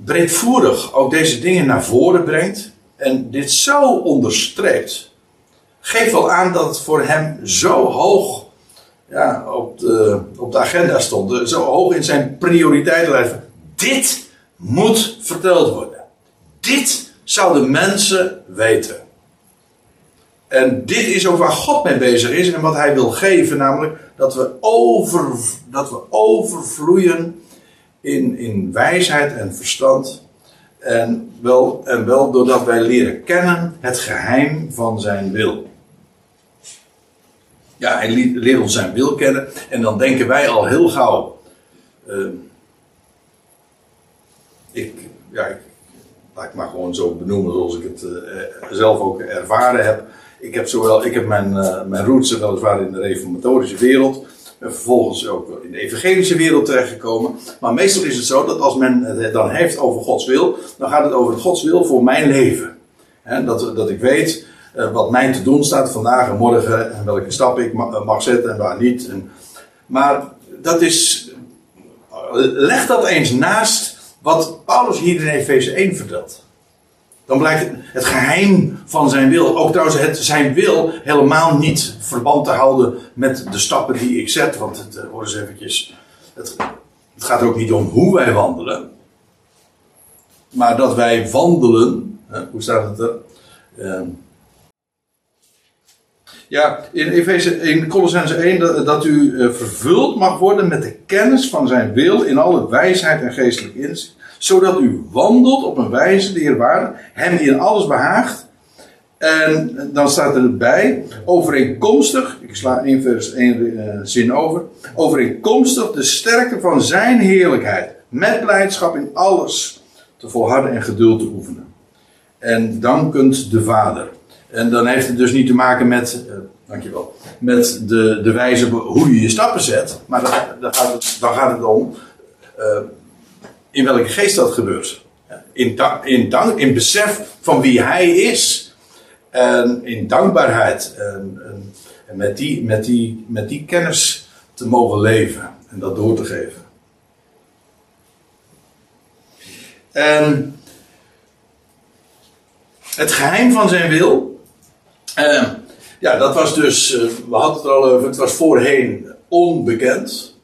breedvoerig ook deze dingen naar voren brengt en dit zo onderstreept, geeft wel aan dat het voor hem zo hoog ja, op, de, op de agenda stond, zo hoog in zijn prioriteitenlijst. Dit moet verteld worden. Dit zouden mensen weten. En dit is ook waar God mee bezig is en wat hij wil geven, namelijk dat we, over, dat we overvloeien in, in wijsheid en verstand. En wel, en wel doordat wij leren kennen het geheim van zijn wil. Ja, hij leert ons zijn wil kennen en dan denken wij al heel gauw. Uh, ik, ja, ik, laat ik maar gewoon zo benoemen zoals ik het uh, zelf ook ervaren heb. Ik heb, zowel, ik heb mijn, uh, mijn roots weliswaar in de reformatorische wereld. En vervolgens ook in de evangelische wereld terechtgekomen. Maar meestal is het zo dat als men het dan heeft over Gods wil, dan gaat het over Gods wil voor mijn leven. Dat, dat ik weet uh, wat mij te doen staat vandaag en morgen en welke stap ik mag, mag zetten en waar niet. En, maar dat is. Leg dat eens naast wat Paulus hier in Efeze 1 vertelt. Dan blijkt het geheim van zijn wil, ook trouwens het, zijn wil, helemaal niet verband te houden met de stappen die ik zet. Want het, uh, hoor eens eventjes, het, het, gaat er ook niet om hoe wij wandelen. Maar dat wij wandelen, uh, hoe staat het er? Uh, ja, in, Efeze, in Colossense 1 dat, u uh, vervuld mag worden met de kennis van zijn wil in alle wijsheid en geestelijk inzicht. Zodat u wandelt op een wijze die eerwaardig hem in alles behaagt. En dan staat er bij, overeenkomstig, ik sla één vers één uh, zin over. Overeenkomstig de sterkte van zijn heerlijkheid. Met blijdschap in alles te volharden en geduld te oefenen. En dankend de Vader. En dan heeft het dus niet te maken met, uh, dankjewel, met de, de wijze hoe je je stappen zet. Maar dan, gaat, het, dan gaat het om uh, in welke geest dat gebeurt. In, in, dank, in besef van wie hij is. En in dankbaarheid. En, en, en met, die, met, die, met die kennis te mogen leven. En dat door te geven. En het geheim van zijn wil uh, ja, dat was dus, uh, we hadden het al over, het was voorheen onbekend.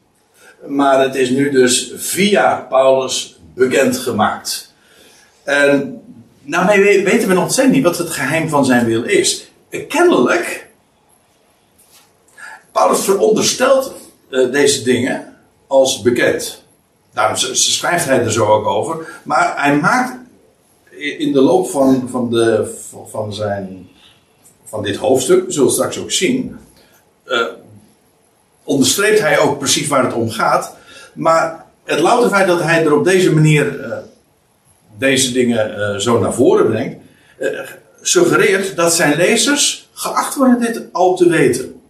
Maar het is nu dus via Paulus bekendgemaakt. En nou weten we nog steeds niet wat het geheim van zijn wil is. Kennelijk, Paulus veronderstelt uh, deze dingen als bekend. Daarom schrijft hij er zo ook over. Maar hij maakt in de loop van, van, de, van, zijn, van dit hoofdstuk, we zullen straks ook zien, uh, onderstreept hij ook precies waar het om gaat. Maar het louter feit dat hij er op deze manier uh, deze dingen uh, zo naar voren brengt, suggereert dat zijn lezers geacht worden dit al te weten.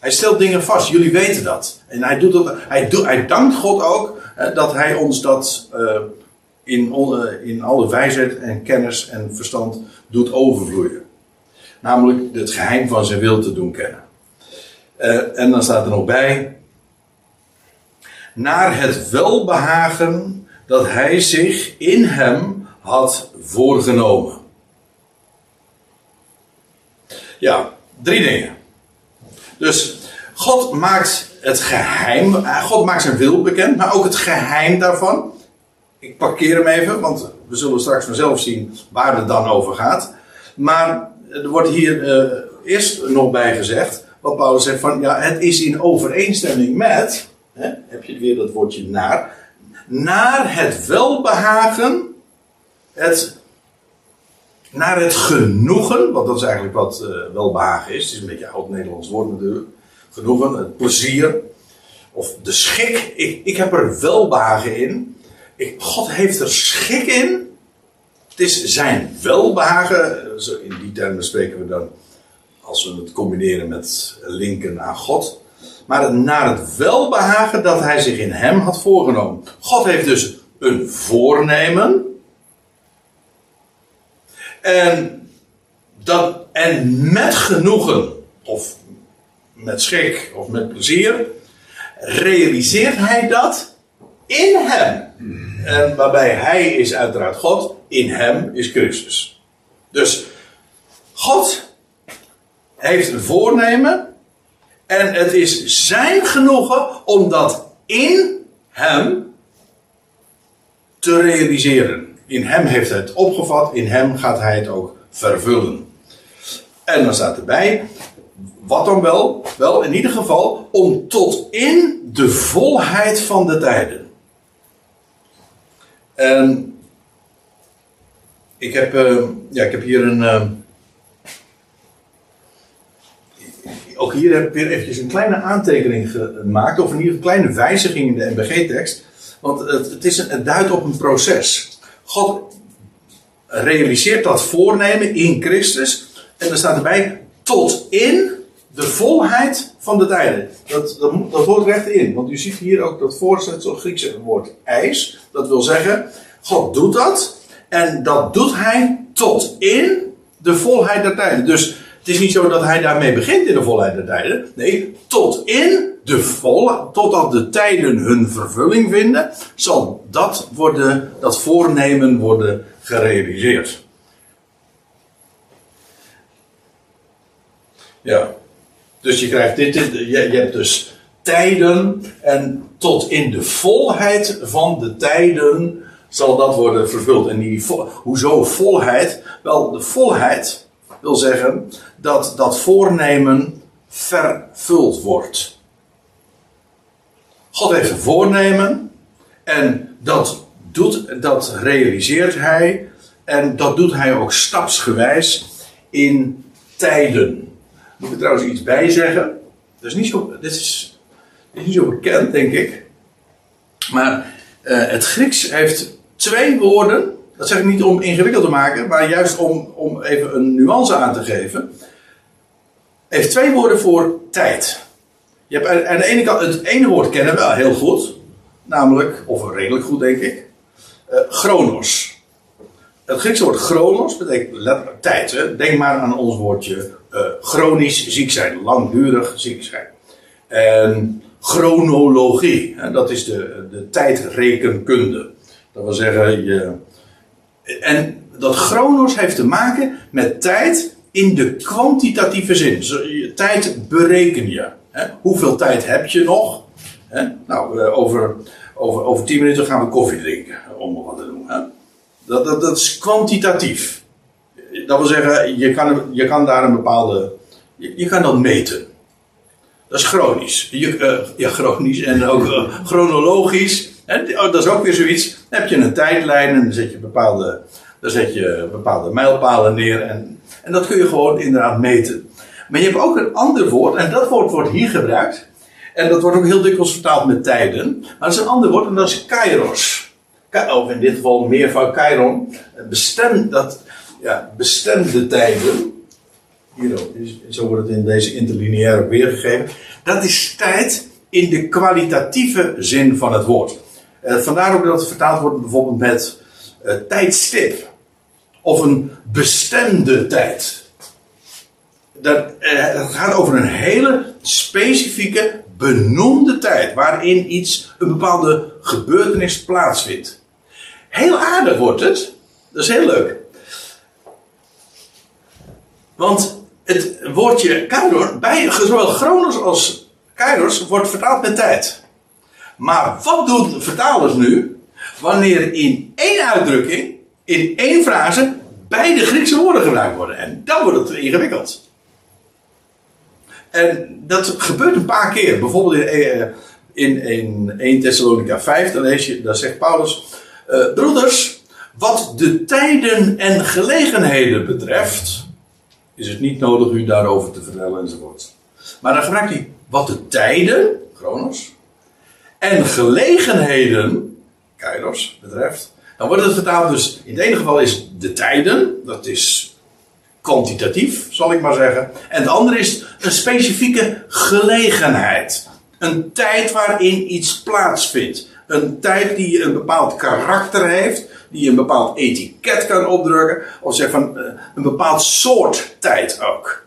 Hij stelt dingen vast, jullie weten dat. En hij, doet dat, hij, hij dankt God ook dat hij ons dat in, in alle wijsheid en kennis en verstand doet overvloeien. Namelijk het geheim van zijn wil te doen kennen. Uh, en dan staat er nog bij. Naar het welbehagen dat hij zich in hem had voorgenomen. Ja, drie dingen. Dus God maakt het geheim, God maakt zijn wil bekend, maar ook het geheim daarvan. Ik parkeer hem even, want we zullen straks vanzelf zien waar het dan over gaat. Maar er wordt hier uh, eerst nog bij gezegd, wat Paulus zegt van, ja, het is in overeenstemming met, hè, heb je weer dat woordje naar, naar het welbehagen, het, naar het genoegen, want dat is eigenlijk wat uh, welbehagen is, het is een beetje een oud-Nederlands woord natuurlijk, genoegen, het plezier, of de schik, ik, ik heb er welbehagen in. Ik, God heeft er schik in. Het is zijn welbehagen. In die termen spreken we dan als we het combineren met linken aan God. Maar naar het welbehagen dat hij zich in hem had voorgenomen. God heeft dus een voornemen. En, dat, en met genoegen, of met schik, of met plezier, realiseert hij dat in hem. En waarbij hij is uiteraard God, in hem is Christus. Dus God heeft een voornemen en het is zijn genoegen om dat in hem te realiseren. In hem heeft hij het opgevat, in hem gaat hij het ook vervullen. En dan staat erbij, wat dan wel? Wel, in ieder geval, om tot in de volheid van de tijden. En ik heb, uh, ja, ik heb hier een. Uh, ook hier heb ik weer eventjes een kleine aantekening gemaakt, of in ieder geval een kleine wijziging in de MBG-tekst. Want het, het, is een, het duidt op een proces. God realiseert dat voornemen in Christus. En er staat erbij tot in de volheid van de tijden. Dat, dat, dat hoort recht in. Want u ziet hier ook dat voorzetsel Griekse woord ijs. Dat wil zeggen, God doet dat. En dat doet hij tot in de volheid der tijden. Dus het is niet zo dat hij daarmee begint in de volheid der tijden. Nee, tot in de volle, totdat de tijden hun vervulling vinden, zal dat worden, dat voornemen worden gerealiseerd. Ja. Dus je krijgt dit, je, je hebt dus tijden en tot in de volheid van de tijden zal dat worden vervuld. En die, hoezo volheid? Wel, de volheid wil zeggen dat dat voornemen vervuld wordt. God heeft een voornemen en dat doet, dat realiseert hij en dat doet hij ook stapsgewijs in tijden moet ik trouwens iets bij zeggen. Dat is niet zo, dit is, is niet zo bekend, denk ik. Maar uh, het Grieks heeft twee woorden. Dat zeg ik niet om ingewikkeld te maken, maar juist om, om even een nuance aan te geven. Heeft twee woorden voor tijd. Je hebt aan de ene kant, het ene woord kennen we heel goed. Namelijk, of redelijk goed denk ik. Uh, chronos. Het Griekse woord chronos betekent letterlijk tijd. Hè? Denk maar aan ons woordje chronisch ziek zijn, langdurig ziek zijn. En chronologie, hè, dat is de, de tijdrekenkunde. Dat wil zeggen, je, en dat chronos heeft te maken met tijd in de kwantitatieve zin. Tijd bereken je. Hè? Hoeveel tijd heb je nog? Hè? Nou, uh, over, over, over tien minuten gaan we koffie drinken, om wat te doen. Hè? Dat, dat, dat is kwantitatief dat wil zeggen, je kan, je kan daar een bepaalde. Je, kan dat meten. Dat is chronisch. Je, uh, ja, chronisch en ook uh, chronologisch. En, oh, dat is ook weer zoiets. Dan heb je een tijdlijn en dan zet je bepaalde Daar zet je bepaalde mijlpalen neer en, en dat kun je gewoon inderdaad meten. Maar je hebt ook een ander woord, en dat woord wordt hier gebruikt. En dat wordt ook heel dikwijls vertaald met tijden. Maar dat is een ander woord en dat is kairos. Of in dit geval meer van kairon. Bestem, dat, ja, bestemde tijden. Hier ook, zo wordt het in deze interlineaire weergegeven. Dat is tijd in de kwalitatieve zin van het woord. Uh, vandaar ook dat het vertaald wordt bijvoorbeeld met uh, tijdstip. Of een bestemde tijd. Dat, uh, het gaat over een hele specifieke, benoemde tijd. Waarin iets, een bepaalde gebeurtenis plaatsvindt. Heel aardig wordt het. Dat is heel leuk. Want het woordje kairos, bij zowel Chronos als kairos, wordt vertaald met tijd. Maar wat doen vertalers nu? Wanneer in één uitdrukking, in één frase, beide Griekse woorden gebruikt worden. En dan wordt het ingewikkeld. En dat gebeurt een paar keer. Bijvoorbeeld in, eh, in, in 1 Thessalonica 5, dan, lees je, zegt Paulus: uh, Broeders, wat de tijden en gelegenheden betreft, is het niet nodig u daarover te vertellen enzovoort. Maar dan gebruikt hij wat de tijden, Chronos, en gelegenheden, Kairos, betreft. Dan wordt het vertaald dus, in het ene geval is de tijden, dat is kwantitatief, zal ik maar zeggen. En het andere is een specifieke gelegenheid. Een tijd waarin iets plaatsvindt. Een tijd die een bepaald karakter heeft, die een bepaald etiket kan opdrukken, of zeg van eh, een bepaald soort tijd ook.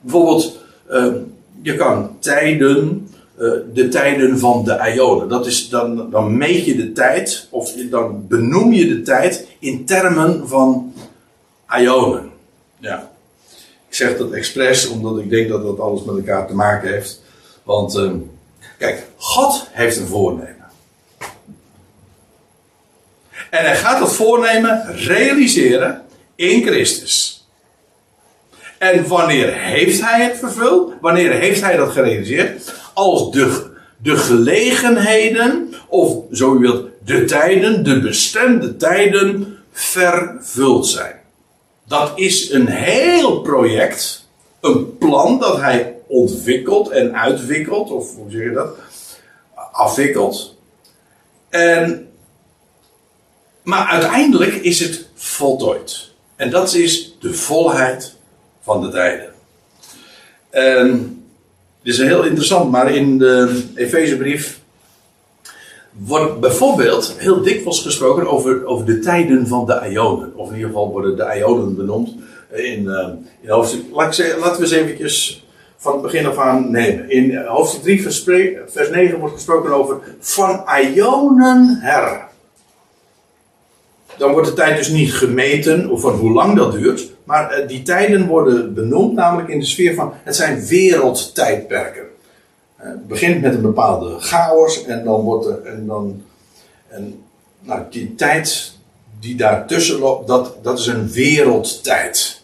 Bijvoorbeeld, uh, je kan tijden, uh, de tijden van de Ionen. Dat is, dan, dan meet je de tijd, of dan benoem je de tijd in termen van Ionen. Ja. Ik zeg dat expres, omdat ik denk dat dat alles met elkaar te maken heeft. Want, uh, kijk, God heeft een voornemen. En hij gaat dat voornemen realiseren in Christus. En wanneer heeft hij het vervuld? Wanneer heeft hij dat gerealiseerd? Als de, de gelegenheden, of zo u wilt, de tijden, de bestemde tijden vervuld zijn. Dat is een heel project, een plan dat hij ontwikkelt en uitwikkelt, of hoe zeg je dat? Afwikkelt. En maar uiteindelijk is het voltooid. En dat is de volheid van de tijden. En dit is heel interessant, maar in de Efezebrief wordt bijvoorbeeld heel dikwijls gesproken over, over de tijden van de Ionen. Of in ieder geval worden de Ionen benoemd in, uh, in hoofdstuk. Laten we eens eventjes van het begin af aan nemen. In hoofdstuk 3, vers 9 wordt gesproken over van Ionen her dan wordt de tijd dus niet gemeten, of van hoe lang dat duurt. Maar eh, die tijden worden benoemd, namelijk in de sfeer van het zijn wereldtijdperken. Eh, het begint met een bepaalde chaos en dan wordt er. En dan, en, nou, die tijd die daartussen loopt, dat, dat is een wereldtijd.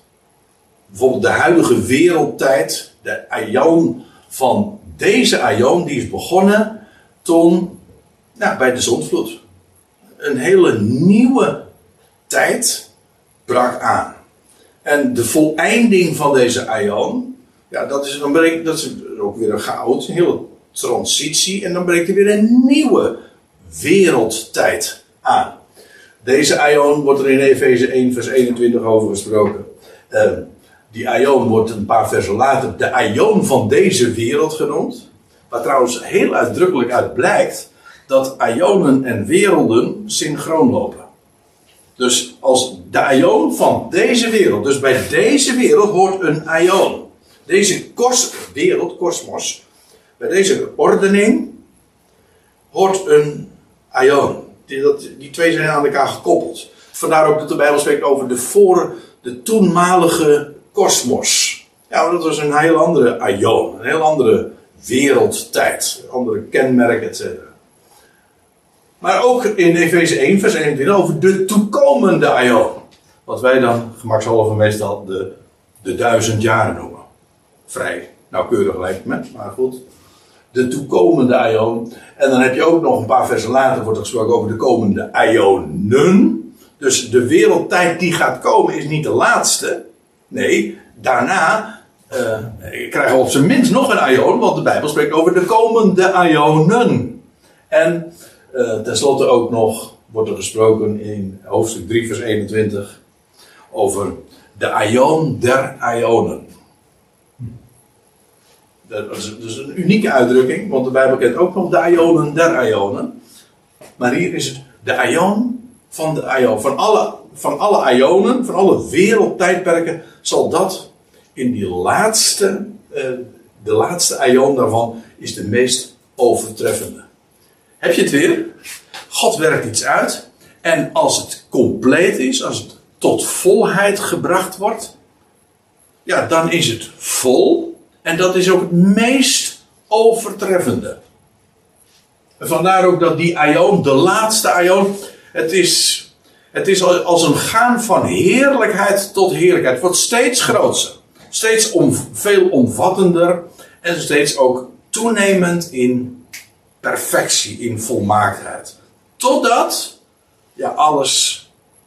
Bijvoorbeeld de huidige wereldtijd, de aion van deze aion, die is begonnen toen, nou, bij de zondvloed een hele nieuwe tijd brak aan. En de voleinding van deze aion, ja, dat is, dan breekt, dat is ook weer een chaos, een hele transitie. En dan breekt er weer een nieuwe wereldtijd aan. Deze aion wordt er in Efeze 1 vers 21 over gesproken. Uh, die aion wordt een paar versen later de aion van deze wereld genoemd. Waar trouwens heel uitdrukkelijk uit blijkt dat ionen en werelden synchroon lopen. Dus als de ion van deze wereld, dus bij deze wereld hoort een ion. Deze kos, wereld, kosmos, bij deze ordening hoort een ion. Die, dat, die twee zijn aan elkaar gekoppeld. Vandaar ook dat de Bijbel spreekt over de voor, de toenmalige kosmos. Ja, dat was een heel andere ion, een heel andere wereldtijd, andere kenmerken, etc. Maar ook in Efeze 1, vers 21 over de toekomende aion. Wat wij dan gemakshalve meestal de, de duizend jaren noemen. Vrij nauwkeurig lijkt me, maar goed. De toekomende aion. En dan heb je ook nog een paar versen later wordt er gesproken over de komende aionen. Dus de wereldtijd die gaat komen is niet de laatste. Nee, daarna uh, krijgen we op zijn minst nog een aion, want de Bijbel spreekt over de komende aionen. En uh, tenslotte ook nog wordt er gesproken in hoofdstuk 3, vers 21 over de aion der aionen. Dat is een unieke uitdrukking, want de Bijbel kent ook nog de aionen der aionen. Maar hier is het de aion van de aion. Van alle, van alle aionen, van alle wereldtijdperken, zal dat in die laatste, uh, de laatste aion daarvan, is de meest overtreffende. Heb je het weer? God werkt iets uit. En als het compleet is, als het tot volheid gebracht wordt, ja, dan is het vol. En dat is ook het meest overtreffende. En vandaar ook dat die aion, de laatste aion, het is, het is als een gaan van heerlijkheid tot heerlijkheid. Het wordt steeds groter, steeds om, veel omvattender en steeds ook toenemend in perfectie, in volmaaktheid. Totdat ja, alles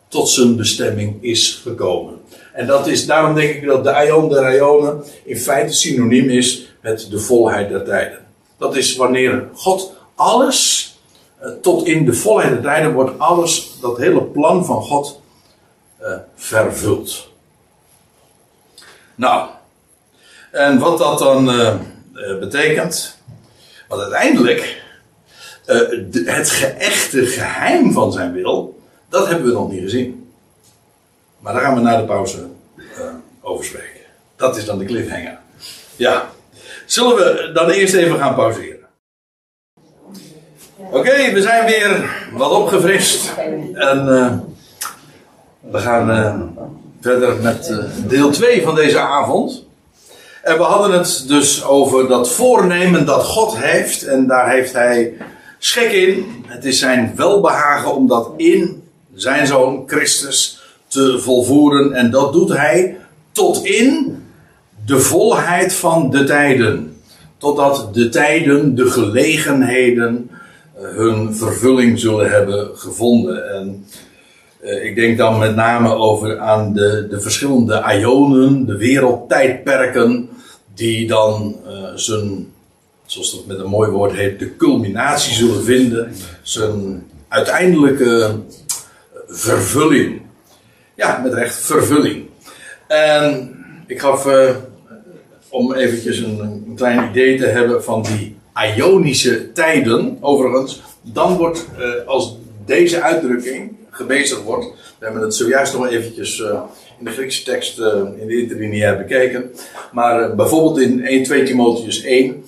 tot zijn bestemming is gekomen. En dat is, daarom denk ik dat de Aion der Ionen in feite synoniem is met de volheid der tijden. Dat is wanneer God alles, eh, tot in de volheid der tijden wordt alles, dat hele plan van God, uh, vervuld. Nou, en wat dat dan uh, betekent, want uiteindelijk het geëchte geheim van zijn wil, dat hebben we nog niet gezien. Maar daar gaan we na de pauze uh, over spreken. Dat is dan de cliffhanger. Ja. Zullen we dan eerst even gaan pauzeren? Oké, we zijn weer wat opgefrist. En uh, we gaan verder met deel 2 van deze avond. En we hadden het dus over dat voornemen dat God heeft. En daar heeft hij schik in. Het is zijn welbehagen om dat in zijn zoon Christus te volvoeren. En dat doet hij tot in de volheid van de tijden. Totdat de tijden, de gelegenheden eh, hun vervulling zullen hebben gevonden. En uh, ik denk dan met name over aan de, de verschillende ionen, de wereldtijdperken, die dan uh, zijn, zoals dat met een mooi woord heet, de culminatie zullen vinden. Zijn uiteindelijke vervulling. Ja, met recht vervulling. En ik gaf, uh, om eventjes een, een, klein idee te hebben van die Ionische tijden, overigens, dan wordt, uh, als deze uitdrukking gebezigd wordt, we hebben het zojuist nog eventjes in de Griekse tekst in de interlineair bekeken, maar bijvoorbeeld in 1, 2 Timotheus 1,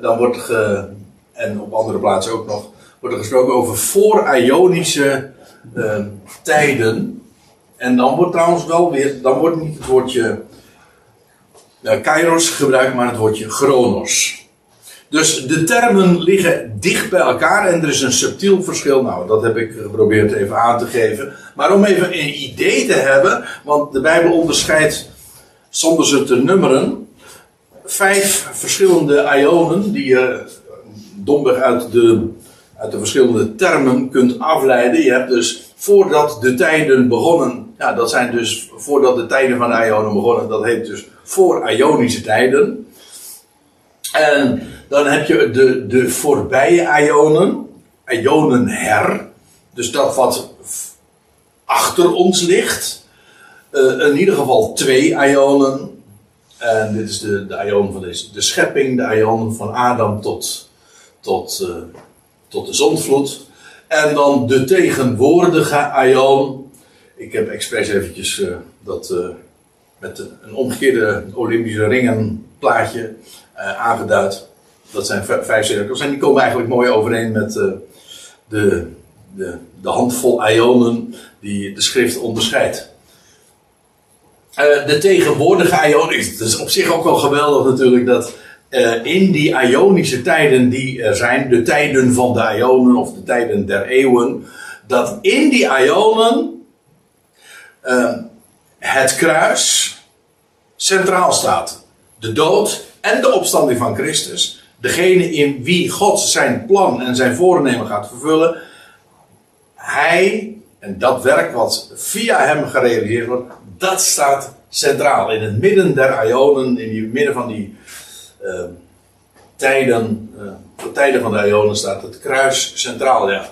dan wordt ge, en op andere plaatsen ook nog, wordt er gesproken over voor-Ionische uh, tijden. En dan wordt trouwens wel weer, dan wordt niet het woordje uh, kairos gebruikt, maar het woordje chronos. Dus de termen liggen dicht bij elkaar en er is een subtiel verschil. Nou, dat heb ik geprobeerd even aan te geven. Maar om even een idee te hebben, want de Bijbel onderscheidt, zonder ze te nummeren, vijf verschillende ionen die je domweg uit de uit de verschillende termen kunt afleiden. Je hebt dus voordat de tijden begonnen, ja, dat zijn dus voordat de tijden van de Ionen begonnen, dat heet dus voor Ionische tijden. En dan heb je de, de voorbije Ionen, Ionen her, dus dat wat achter ons ligt. Uh, in ieder geval twee Ionen. En dit is de, de Ion van deze, de schepping, de Ion van Adam tot, tot, uh, tot de zondvloed. En dan de tegenwoordige Aion. Ik heb expres eventjes uh, dat uh, met een omgekeerde Olympische ringen plaatje aangeduid. Dat zijn vijf cirkels. En die komen eigenlijk mooi overeen met de, de, de handvol Ionen die de schrift onderscheidt. De tegenwoordige Ion is, is op zich ook wel geweldig natuurlijk dat uh, in die Ionische tijden die er zijn, de tijden van de Ionen of de tijden der eeuwen, dat in die Ionen uh, het kruis centraal staat. De dood en de opstanding van Christus. Degene in wie God zijn plan en zijn voornemen gaat vervullen. Hij En dat werk wat via hem gerealiseerd wordt, dat staat centraal. In het midden der Ionen, in het midden van die uh, tijden, uh, de tijden van de Ionen staat het kruis centraal, ja.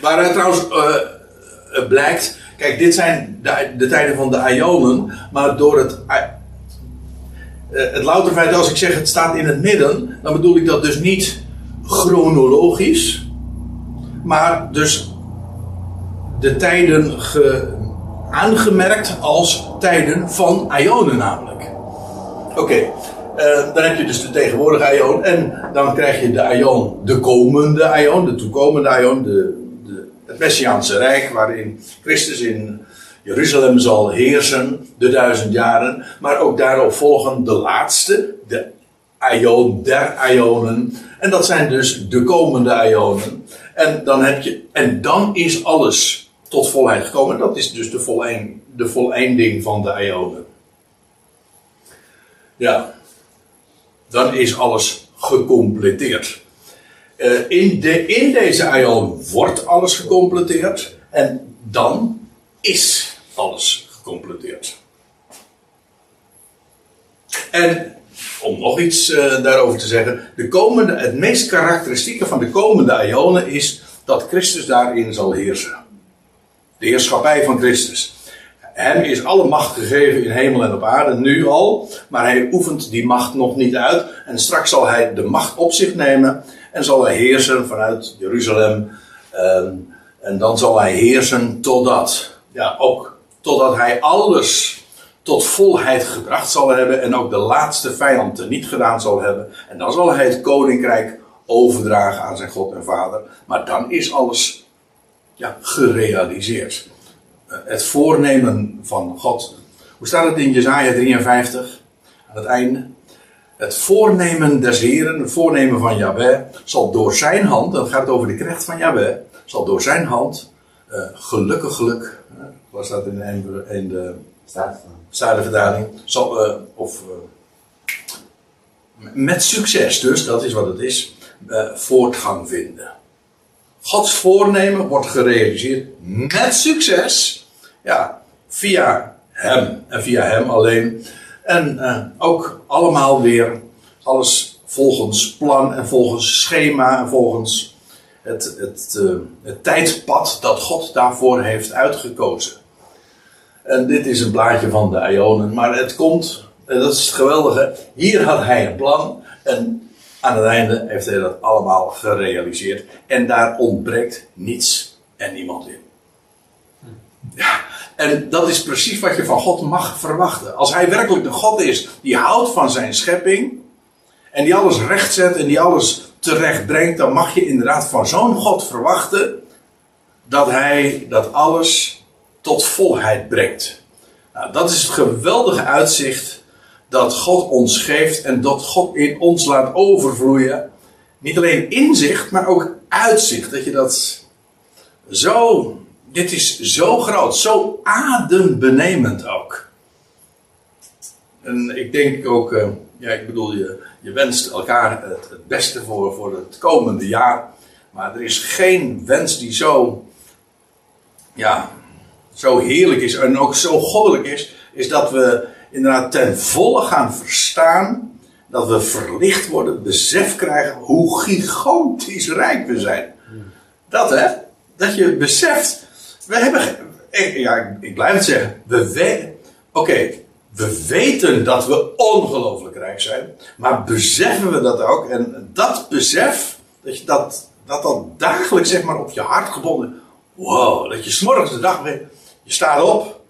Waaruit trouwens uh, blijkt, kijk, dit zijn de, de, tijden van de Ionen, maar door het, het louter feit als ik zeg het staat in het midden, dan bedoel ik dat dus niet chronologisch, maar dus de tijden ge, aangemerkt als tijden van Ionen namelijk. Oké, uh, dan heb je dus de tegenwoordige Ion en dan krijg je de Ion, de komende Ion, de toekomende Ion, de, de, het Messiaanse Rijk waarin Christus in Jeruzalem zal heersen de duizend jaren, maar ook daarop volgen de laatste, de Ion der Ionen. En dat zijn dus de komende Ionen. En dan heb je, en dan is alles tot volheid gekomen. Dat is dus de, voleind, de voleinding van de Ionen. Ja, dan is alles gecompleteerd. Uh, in, de, in deze Ion wordt alles gecompleteerd. En dan is alles gecompleteerd. En om nog iets uh, daarover te zeggen. De komende, het meest karakteristieke van de komende Ionen is dat Christus daarin zal heersen. De heerschappij van Christus. Hem is alle macht gegeven in hemel en op aarde, nu al, maar hij oefent die macht nog niet uit. En straks zal hij de macht op zich nemen en zal hij heersen vanuit Jeruzalem. En, en dan zal hij heersen totdat, ja, ook totdat hij alles tot volheid gebracht zal hebben en ook de laatste vijand niet gedaan zal hebben. En dan zal hij het koninkrijk overdragen aan zijn God en Vader. Maar dan is alles ja, gerealiseerd. Eh, het voornemen van God. Hoe staat het in Jezaja 53? Aan het einde. Het voornemen des Heren, het voornemen van Yahweh, zal door zijn hand, dan gaat het over de knecht van Yahweh, zal door zijn hand, uh, gelukkig geluk, uh, was dat in de, in de Statenverdaling, zal, uh, of met succes dus, dat is wat het is, voortgang vinden. Gods voornemen wordt gerealiseerd met succes. Ja, via Hem en via Hem alleen. En ook allemaal weer alles volgens plan en volgens schema en volgens het, het, het tijdpad dat God daarvoor heeft uitgekozen. En dit is een plaatje van de Ionen, maar het komt, en dat is het geweldige, hier had hij een plan en aan het einde heeft hij dat allemaal gerealiseerd. En daar ontbreekt niets en niemand in. Ja, en dat is precies wat je van God mag verwachten. Als hij werkelijk de God is die houdt van zijn schepping. En die alles rechtzet en die alles terecht brengt. Dan mag je inderdaad van zo'n God verwachten. Dat hij dat alles tot volheid brengt. Nou, dat is het geweldige uitzicht dat God ons geeft en dat God in ons laat overvloeien. Niet alleen inzicht, maar ook uitzicht. Dat je dat zo, dit is zo groot, zo adembenemend ook. En ik denk ook, uh, ja, ik bedoel, je, je wenst elkaar het, het, beste voor, voor het komende jaar. Maar er is geen wens die zo, ja, zo heerlijk is en ook zo goddelijk is, is dat we inderdaad ten volle gaan verstaan. Dat we verlicht worden, besef krijgen hoe gigantisch rijk we zijn. Dat hè, dat je beseft. We hebben, ja, ik blijf het zeggen. We weten, oké, we weten dat we ongelooflijk rijk zijn. Maar beseffen we dat ook? En dat besef, dat je dat, dat, dat dagelijks zeg maar op je hart gebonden. Wow, dat je s'morgens de dag weer, je staat op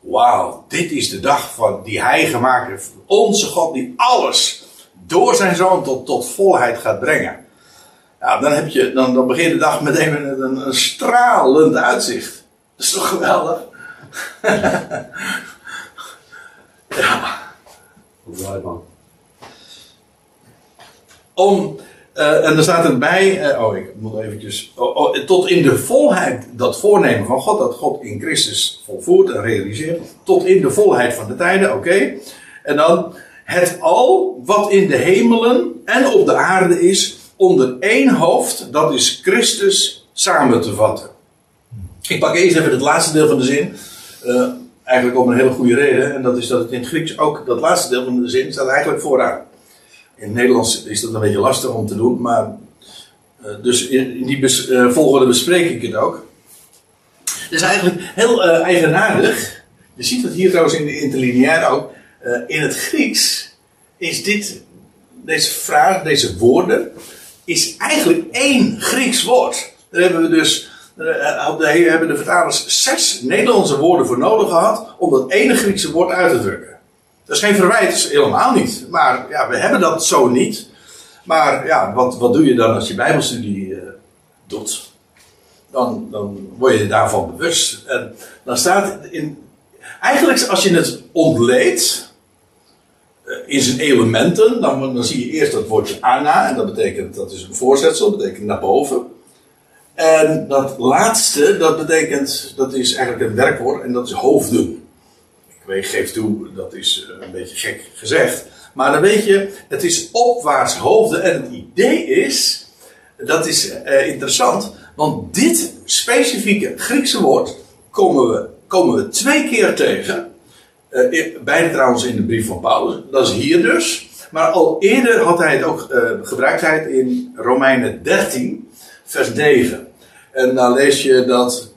wauw, dit is de dag van, die hij gemaakt heeft. Onze God die alles door zijn zoon tot, tot volheid gaat brengen. Ja, dan, heb je, dan, dan begin je de dag meteen met een, een stralend uitzicht. Dat is toch geweldig? [laughs] ja. Hoe man. Om uh, en er staat erbij, uh, oh ik moet eventjes, oh, oh, tot in de volheid dat voornemen van God, dat God in Christus volvoert en realiseert, tot in de volheid van de tijden, oké. En dan het al wat in de hemelen en op de aarde is, onder één hoofd, dat is Christus samen te vatten. Ik pak eerst even het laatste deel van de zin. Uh, eigenlijk om een hele goede reden. En dat is dat het in het Grieks ook, dat laatste deel van de zin, staat eigenlijk vooraan. In het Nederlands is dat een beetje lastig om te doen, maar. Uh, dus in, die bes, uh, volgorde bespreek ik het ook. Het is eigenlijk heel eigenaardig. Je ziet het hier trouwens in de interlineair ook. in het Grieks is dit, deze vraag, deze woorden, is eigenlijk één Grieks woord. Daar hebben we dus hebben de vertalers zes Nederlandse woorden voor nodig gehad om dat ene Griekse woord uit te drukken. Dat is geen verwijt, helemaal niet. Maar ja, we hebben dat zo niet. Maar ja, wat, wat doe je dan als je Bijbelstudie uh, doet? Dan, dan word je daarvan bewust. En dan staat in. Eigenlijk, als je het ontleedt uh, in zijn elementen, dan, dan zie je eerst dat woordje ana, en dat betekent, dat is een voorzetsel, dat betekent naar boven. En dat laatste, dat betekent, dat is eigenlijk een werkwoord en dat is hoofden. Geef toe, dat is eh, een beetje gek gezegd. Maar dan weet je, het is opwaarts hoofden. En het idee is, dat is uh, interessant, want dit specifieke Griekse woord komen we, komen we twee keer tegen. Uh, beide trouwens in de brief van Paulus. Dat is hier dus. Maar al eerder had hij het ook gebruikt hij in Romeinen 13, vers 9. En dan lees je dat,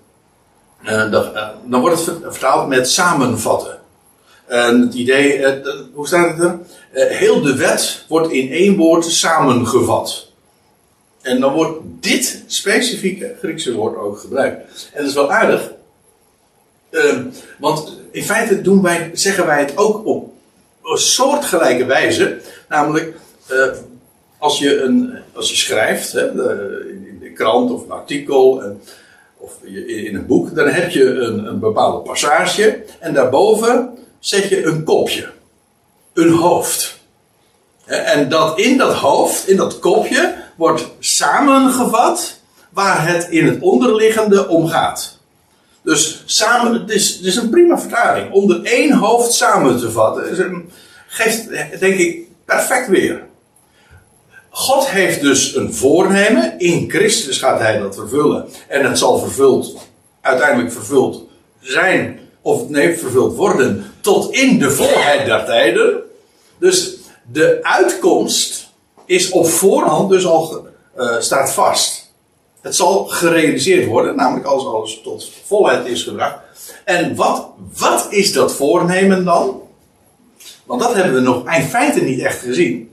dat dan wordt het vertaald met samenvatten. En het idee, uh, hoe staat het er? heel de wet wordt in één woord samengevat. En dan wordt dit specifieke Griekse woord ook gebruikt. En dat is wel aardig. Ehm, want in feite doen wij, zeggen wij het ook op een soortgelijke wijze. Namelijk, als, je een, als je schrijft, hè, krant of een artikel en, of in een boek, dan heb je een, een bepaalde passage en daarboven zet je een kopje, een hoofd. En dat in dat hoofd, in dat kopje, wordt samengevat waar het in het onderliggende om gaat. Dus samen, het is, is een prima vertaling. Onder één hoofd samen te vatten, geeft denk ik perfect weer. God heeft dus een voornemen. In Christus gaat hij dat vervullen. En het zal vervuld, uiteindelijk vervuld zijn. Of nee, vervuld worden. Tot in de volheid der tijden. Dus de uitkomst is op voorhand dus al uh, staat vast. Het zal gerealiseerd worden, namelijk als alles tot volheid is gebracht. En wat, wat is dat voornemen dan? Want dat hebben we nog in feite niet echt gezien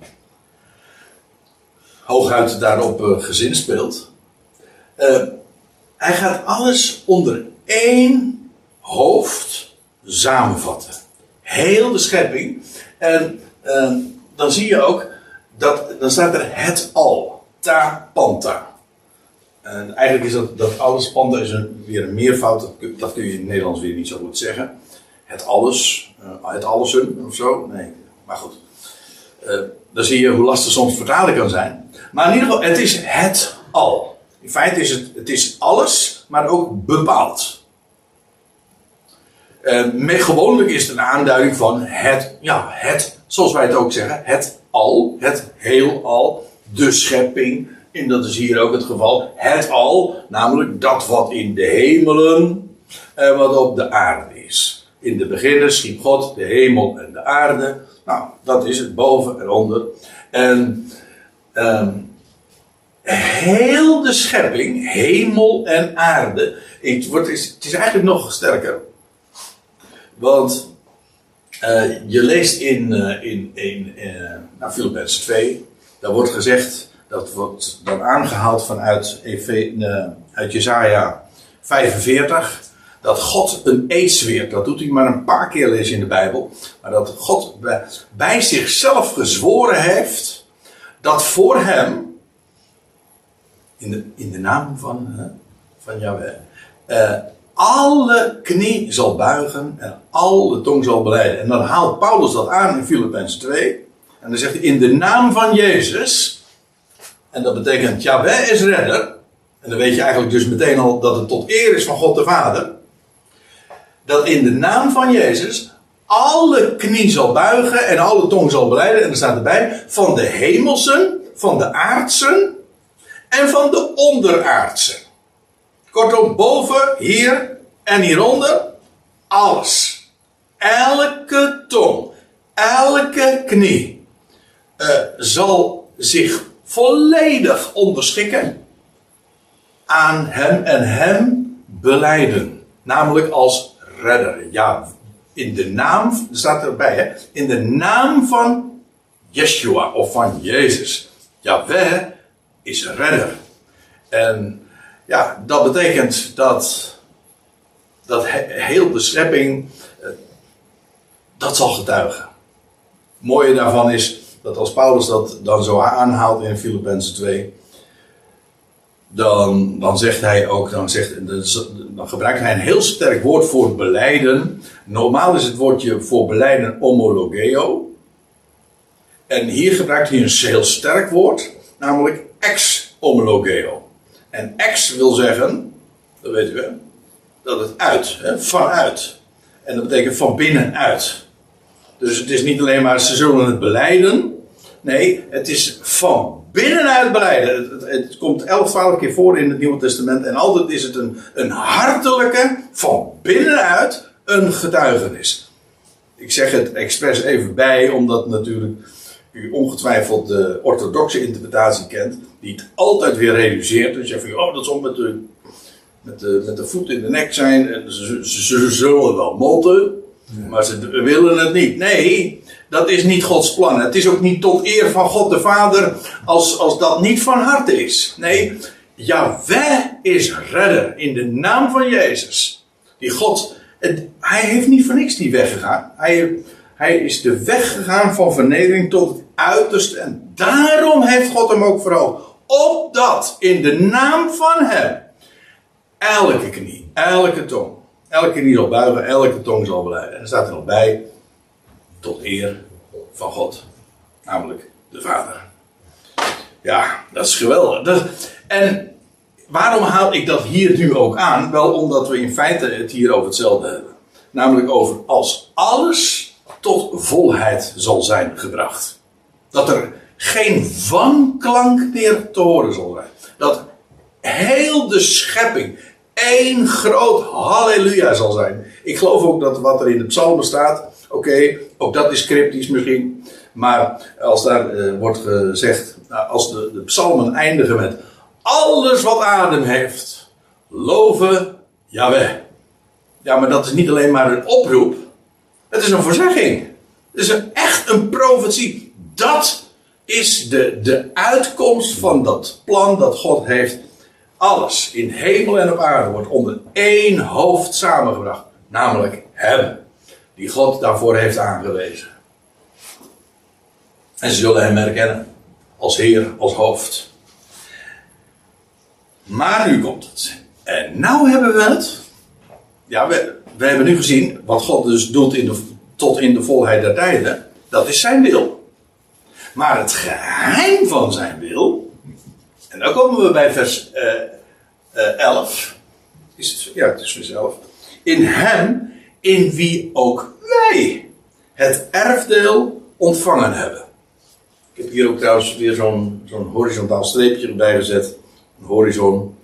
hooguit daarop uh, gezin speelt. Uh, hij gaat alles onder één hoofd samenvatten. Heel de schepping. En uh, dan zie je ook dat dan staat er het al. Ta panta. En eigenlijk is dat, dat alles, panta is een, weer een meervoud, dat, kun je in het Nederlands weer niet zo goed zeggen. Het alles, het allesen of zo. Nee, maar goed. dan zie je hoe lastig soms vertalen kan zijn. Maar in ieder geval, het is het al. In feite is het, het is alles, maar ook bepaald. Uh, gewoonlijk is het een aanduiding van het, ja, het, zoals wij het ook zeggen, het al, het heel al, de schepping. En dat is hier ook het geval. Het al, namelijk dat wat in de hemelen en wat op de aarde is. In de beginnen schiep God de hemel en de aarde. Nou, dat is het boven en onder. En um, heel de schepping, hemel en aarde. Het, wordt, het is eigenlijk nog sterker. Want uh, je leest in, uh, in, in uh, nou, Philippens 2, daar wordt gezegd, dat wordt dan aangehaald vanuit uit Jezaja 45, dat God een eed zweert. Dat doet hij maar een paar keer lezen in de Bijbel. Maar dat God bij, zichzelf gezworen heeft dat voor hem, in de, in de naam van, van Yahweh, alle knie zal buigen en alle tong zal beleiden. En dan haalt Paulus dat aan in Filippenzen 2. En dan zegt hij, in de naam van Jezus, en dat betekent Yahweh is redder. En dan weet je eigenlijk dus meteen al dat het tot eer is van God de Vader. Dat in de naam van Jezus alle knie zal buigen en alle tong zal beleiden. En er staat erbij, van de hemelsen, van de aardsen en van de onderaardsen. Kortom, boven, hier en hieronder, alles. Elke tong, elke knie uh, zal zich volledig onderschikken aan hem en hem beleiden. Namelijk als redder. Ja, in de naam, staat erbij, hè, in de naam van Yeshua of van Jezus. Yahweh is redder. En ja, dat betekent dat, dat heel de schepping eh, dat zal getuigen. Het mooie daarvan is dat als Paulus dat dan zo aanhaalt in Filippenzen 2, dan, dan zegt hij ook, dan, zegt, dan gebruikt hij een heel sterk woord voor beleiden. Normaal is het woordje voor beleiden homologeo. En hier gebruikt hij een heel sterk woord, namelijk ex-homologeo. En ex wil zeggen, dat weten we, dat het uit, hè, vanuit. En dat betekent van binnenuit. Dus het is niet alleen maar ze zullen het beleiden. Nee, het is van binnenuit beleiden. Het, het, komt 11, 12 keer voor in het Nieuwe Testament. En altijd is het een, een hartelijke, van binnenuit, een getuigenis. Ik zeg het expres even bij, omdat natuurlijk u ongetwijfeld de orthodoxe interpretatie kent. Die het altijd weer reduceert. Dus je van, oh dat zal met de, met de, met de voet in de nek zijn. En ze, ze, ze zullen wel molten. Maar ze willen het niet. Nee, dat is niet Gods plan. Het is ook niet tot eer van God de Vader als, als dat niet van harte is. Nee, Yahweh is redder in de naam van Jezus. Die God, hij heeft niet voor niks die weg gegaan. Hij, hij is de weg gegaan van vernedering tot het uiterste. En daarom heeft God hem ook vooral. Opdat in de naam van hem elke knie, elke tong, elke knie zal buigen, elke tong zal beleiden. En er staat er nog bij, tot eer van God. Namelijk de Vader. Ja, dat is geweldig. en waarom haal ik dat hier nu ook aan? Wel omdat we in feite het hier over hetzelfde hebben. Namelijk over als alles tot volheid zal zijn gebracht. Dat er geen wanklank meer te horen zal zijn. Dat heel de schepping één groot halleluja zal zijn. Ik geloof ook dat wat er in de psalmen staat, oké, ook dat is cryptisch misschien. Maar als daar uh, wordt gezegd, nou, als de, de psalmen eindigen met alles wat adem heeft, loven Yahweh. Ja, maar dat is niet alleen maar een oproep, het is een voorzegging. Het is echt een profetie. Dat is de, de uitkomst van dat plan dat God heeft. Alles in hemel en op aarde wordt onder één hoofd samengebracht. Namelijk Hem. Die God daarvoor heeft aangewezen. En ze zullen Hem herkennen. Als Heer, als hoofd. Maar nu komt het. En nou hebben we het. Ja, we, we hebben nu gezien wat God dus doet in tot in de volheid der tijden. Dat is zijn wil. Maar het geheim van zijn wil. En dan komen we bij vers uh, uh, 11. Is het, ja, het is vers 11. In hem, in wie ook wij het erfdeel ontvangen hebben. Ik heb hier ook trouwens weer zo'n zo'n horizontaal streepje erbij gezet. Een horizon,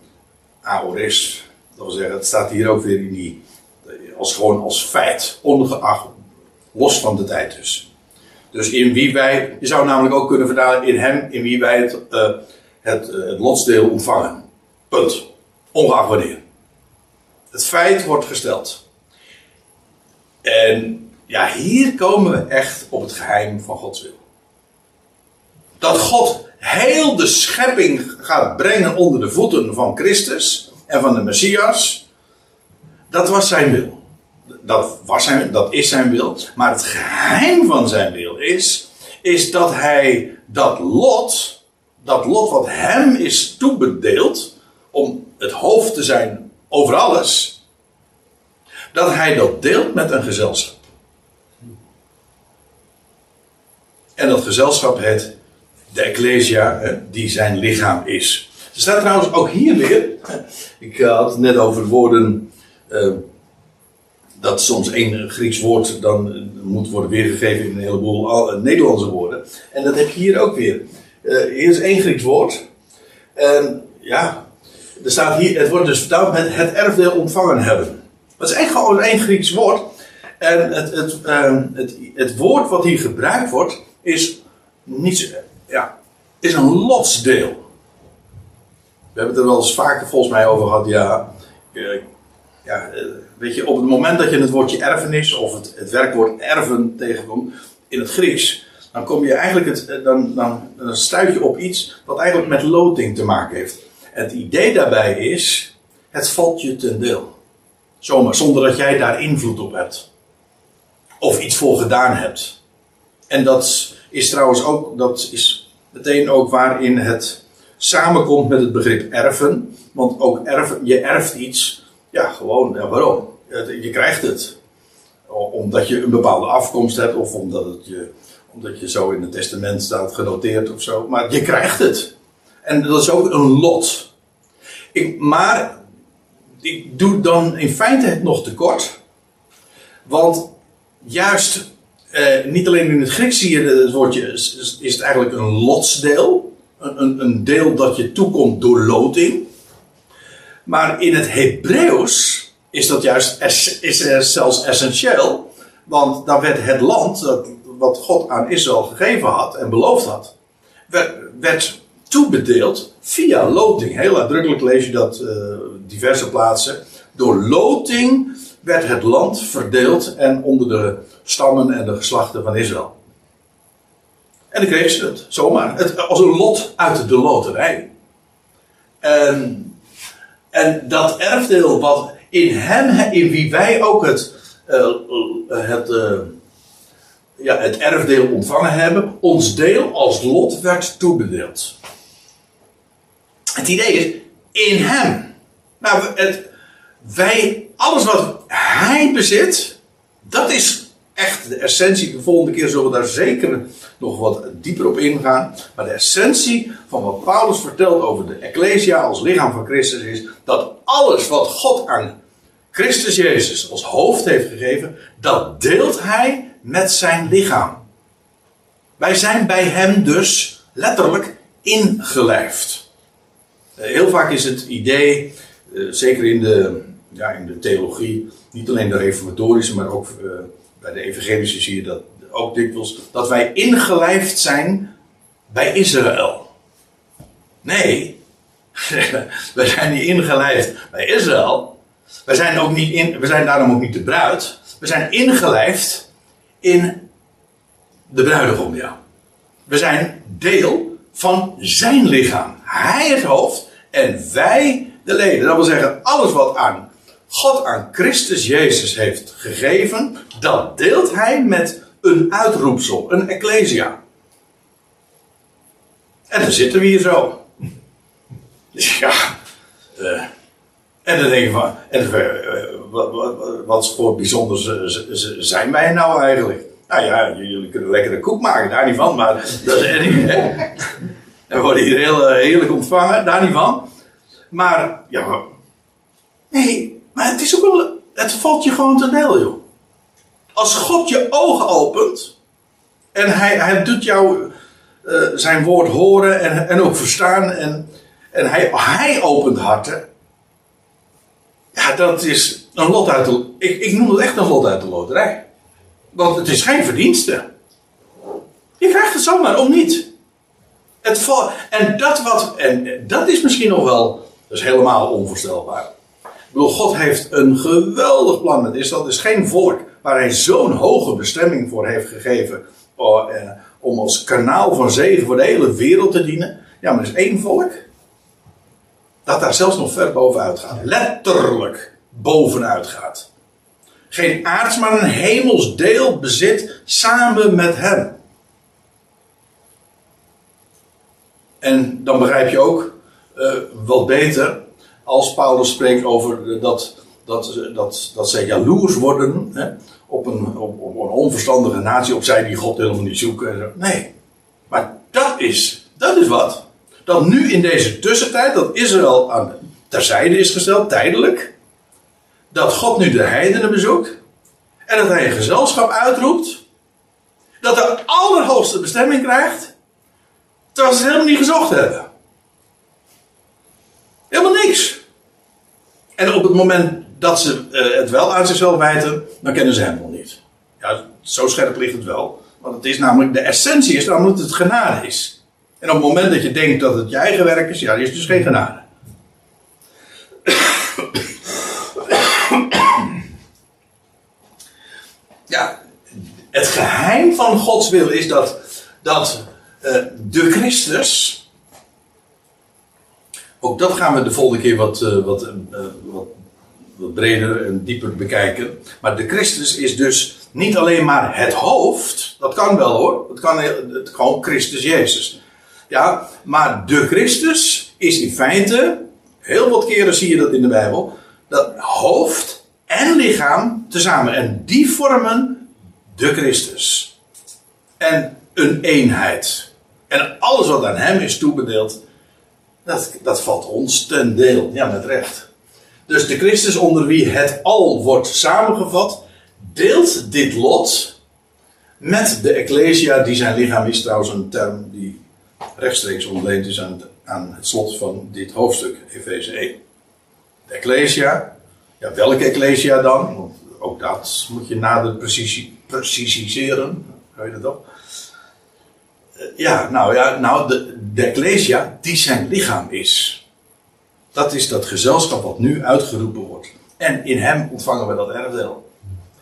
aoris. Dat wil zeggen, het staat hier ook weer in die, als gewoon als feit, ongeacht, los van de tijd dus. Dus in wie wij, je zou namelijk ook kunnen vertalen in hem, in wie wij het, uh, het, uh, het lotsdeel ontvangen. Punt. Ongeacht wanneer. Het feit wordt gesteld. En ja, hier komen we echt op het geheim van Gods wil. Dat God heel de schepping gaat brengen onder de voeten van Christus en van de Messias. Dat was zijn wil dat, was zijn, dat is zijn wil. Maar het geheim van zijn wil is, is dat hij dat lot, dat lot wat hem is toebedeeld, om het hoofd te zijn over alles, dat hij dat deelt met een gezelschap. En dat gezelschap heet de Ecclesia, die zijn lichaam is. Er staat trouwens ook hier weer, [laughs] ik had het net over woorden. Uh, dat soms één Grieks woord dan moet worden weergegeven in een heleboel Nederlandse woorden. En dat heb je hier ook weer. Uh, hier is één Grieks woord. En ja, er staat hier, het wordt dus vertaald met het erfdeel ontvangen hebben. Dat is echt gewoon één Grieks woord. En het, het, het, het woord wat hier gebruikt wordt, is, niet, ja, is een lotsdeel. We hebben het er wel eens vaker volgens mij over gehad. Ja, ja, eh, weet je, op het moment dat je het woordje erfenis of het, het werkwoord erven tegenkomt in het Grieks, dan kom je eigenlijk het, eh, dan, dan, dan stuit je op iets wat eigenlijk met loting te maken heeft. Het idee daarbij is, het valt je ten deel. Zomaar, zonder dat jij daar invloed op hebt. Of iets voor gedaan hebt. En dat is trouwens ook, dat is meteen ook waarin het samenkomt met het begrip erven. Want ook erven, je erft iets, ja gewoon, ja, waarom? Je krijgt het. Omdat je een bepaalde afkomst hebt of omdat, het je, omdat je zo in het testament staat genoteerd of zo. Maar je krijgt het. En dat is ook een lot. Ik, maar ik doe dan in feite het nog tekort. Want juist, eh, niet alleen in het Grieks zie je het woordje, is, is het eigenlijk een lotsdeel. Een, een, een, deel dat je toekomt door loting. Maar in het Hebreeuws is dat juist is, zelfs essentieel. Want dan werd het land, wat God aan Israël gegeven had en beloofd had, werd, werd toebedeeld via loting. Heel uitdrukkelijk lees je dat uh, diverse plaatsen. Door loting werd het land verdeeld en onder de stammen en de geslachten van Israël. En dan kreeg ze het, zomaar. Het, als een lot uit de loterij. En, en dat erfdeel wat in hem, in wie wij ook het, uh, het, uh, ja, het erfdeel ontvangen hebben, ons deel als lot werd toebedeeld. Het idee is, in hem. Nou, het, wij, alles wat hij bezit, dat is echt de essentie. De volgende keer zullen we daar zeker nog wat dieper op ingaan. Maar de essentie van wat Paulus vertelt over de Ecclesia als lichaam van Christus is dat alles wat God aan Christus Jezus als hoofd heeft gegeven, dat deelt hij met zijn lichaam. Wij zijn bij hem dus letterlijk ingelijfd. Eh, heel vaak is het idee, eh, zeker in de, ja, in de theologie, niet alleen de reformatorische, maar ook uh, bij de evangelische zie je dat ook dikwijls, dat wij ingelijfd zijn bij Israël. Nee, [laughs] wij zijn niet ingelijfd bij Israël. We zijn, ook niet in, we zijn daarom ook niet de bruid. We zijn ingelijfd in de bruidegom, ja. We zijn deel van zijn lichaam. Hij het hoofd en wij de leden. Dat wil zeggen, alles wat aan God aan Christus Jezus heeft gegeven, dat deelt hij met een uitroepsel, een ecclesia. En dan zitten we hier zo. [laughs] Ja. Uh, en dan denk je van, en, uh, wat, voor bijzonder zijn wij nou eigenlijk? Nou ja, jullie kunnen lekker een koek maken, daar niet van, maar dat is niet. En we worden hier heel uh, heerlijk ontvangen, daar niet van. Maar, ja, nee, maar het is ook wel, het valt je gewoon ten deel, joh. Als God je ogen opent, en hij, hij doet jou uh, zijn woord horen en, en ook verstaan, en, en hij, hij opent harten. Ja, dat is een lot uit de, ik, ik noem het echt een lot uit de loterij. Want het is geen verdienste. Je krijgt het zomaar om niet. Het en dat wat, en dat is misschien nog wel dat is helemaal onvoorstelbaar. Bedoel, God heeft een geweldig plan met Israël. Het is geen volk waar hij zo'n hoge bestemming voor heeft gegeven. Oh, eh, om als kanaal van zegen voor de hele wereld te dienen. Ja, maar er is één volk. Dat daar zelfs nog ver bovenuit gaat. Letterlijk bovenuit gaat. Geen aards, maar een hemels deel bezit samen met hem. En dan begrijp je ook uh, wat beter als Paulus spreekt over dat, dat, dat, dat zij jaloers worden hè, op, een, op, een onverstandige natie, op zij die God helemaal niet zoeken. Nee, maar dat is, dat is wat. Dat nu in deze tussentijd, dat Israël aan, terzijde is gesteld, tijdelijk. Dat God nu de heidenen bezoekt. En dat hij een gezelschap uitroept. Dat de allerhoogste bestemming krijgt. Terwijl ze het helemaal niet gezocht hebben. Helemaal niks. En op het moment dat ze uh, het wel aan zichzelf wijten, dan kennen ze hem nog niet. Ja, zo scherp ligt het wel. Want het is namelijk, de essentie is namelijk dat het genade is. En op het moment dat je denkt dat het je eigen werk is, ja, is dus geen genade. Ja, het geheim van Gods wil is dat, dat uh, de Christus. Ook dat gaan we de volgende keer wat, uh, wat, uh, wat, wat breder en dieper bekijken. Maar de Christus is dus niet alleen maar het hoofd. Dat kan wel hoor. Het kan het, gewoon Christus Jezus. Ja, maar de Christus is in feite, heel wat keren zie je dat in de Bijbel, dat hoofd en lichaam tezamen. En die vormen de Christus. En een eenheid. En alles wat aan hem is toebedeeld, dat, dat valt ons ten deel. Ja, met recht. Dus de Christus onder wie het al wordt samengevat, deelt dit lot met de Ecclesia, die zijn lichaam is trouwens een term die rechtstreeks ontleend is aan het, slot van dit hoofdstuk, Efeze 1. De Ecclesia, ja, welke Ecclesia dan? Ook dat moet je nader precisie, preciseren, weet je toch? Eh, ja, nou ja, nou, de, de Ecclesia die zijn lichaam is. Dat is dat gezelschap wat nu uitgeroepen wordt. En in hem ontvangen we dat erfdeel.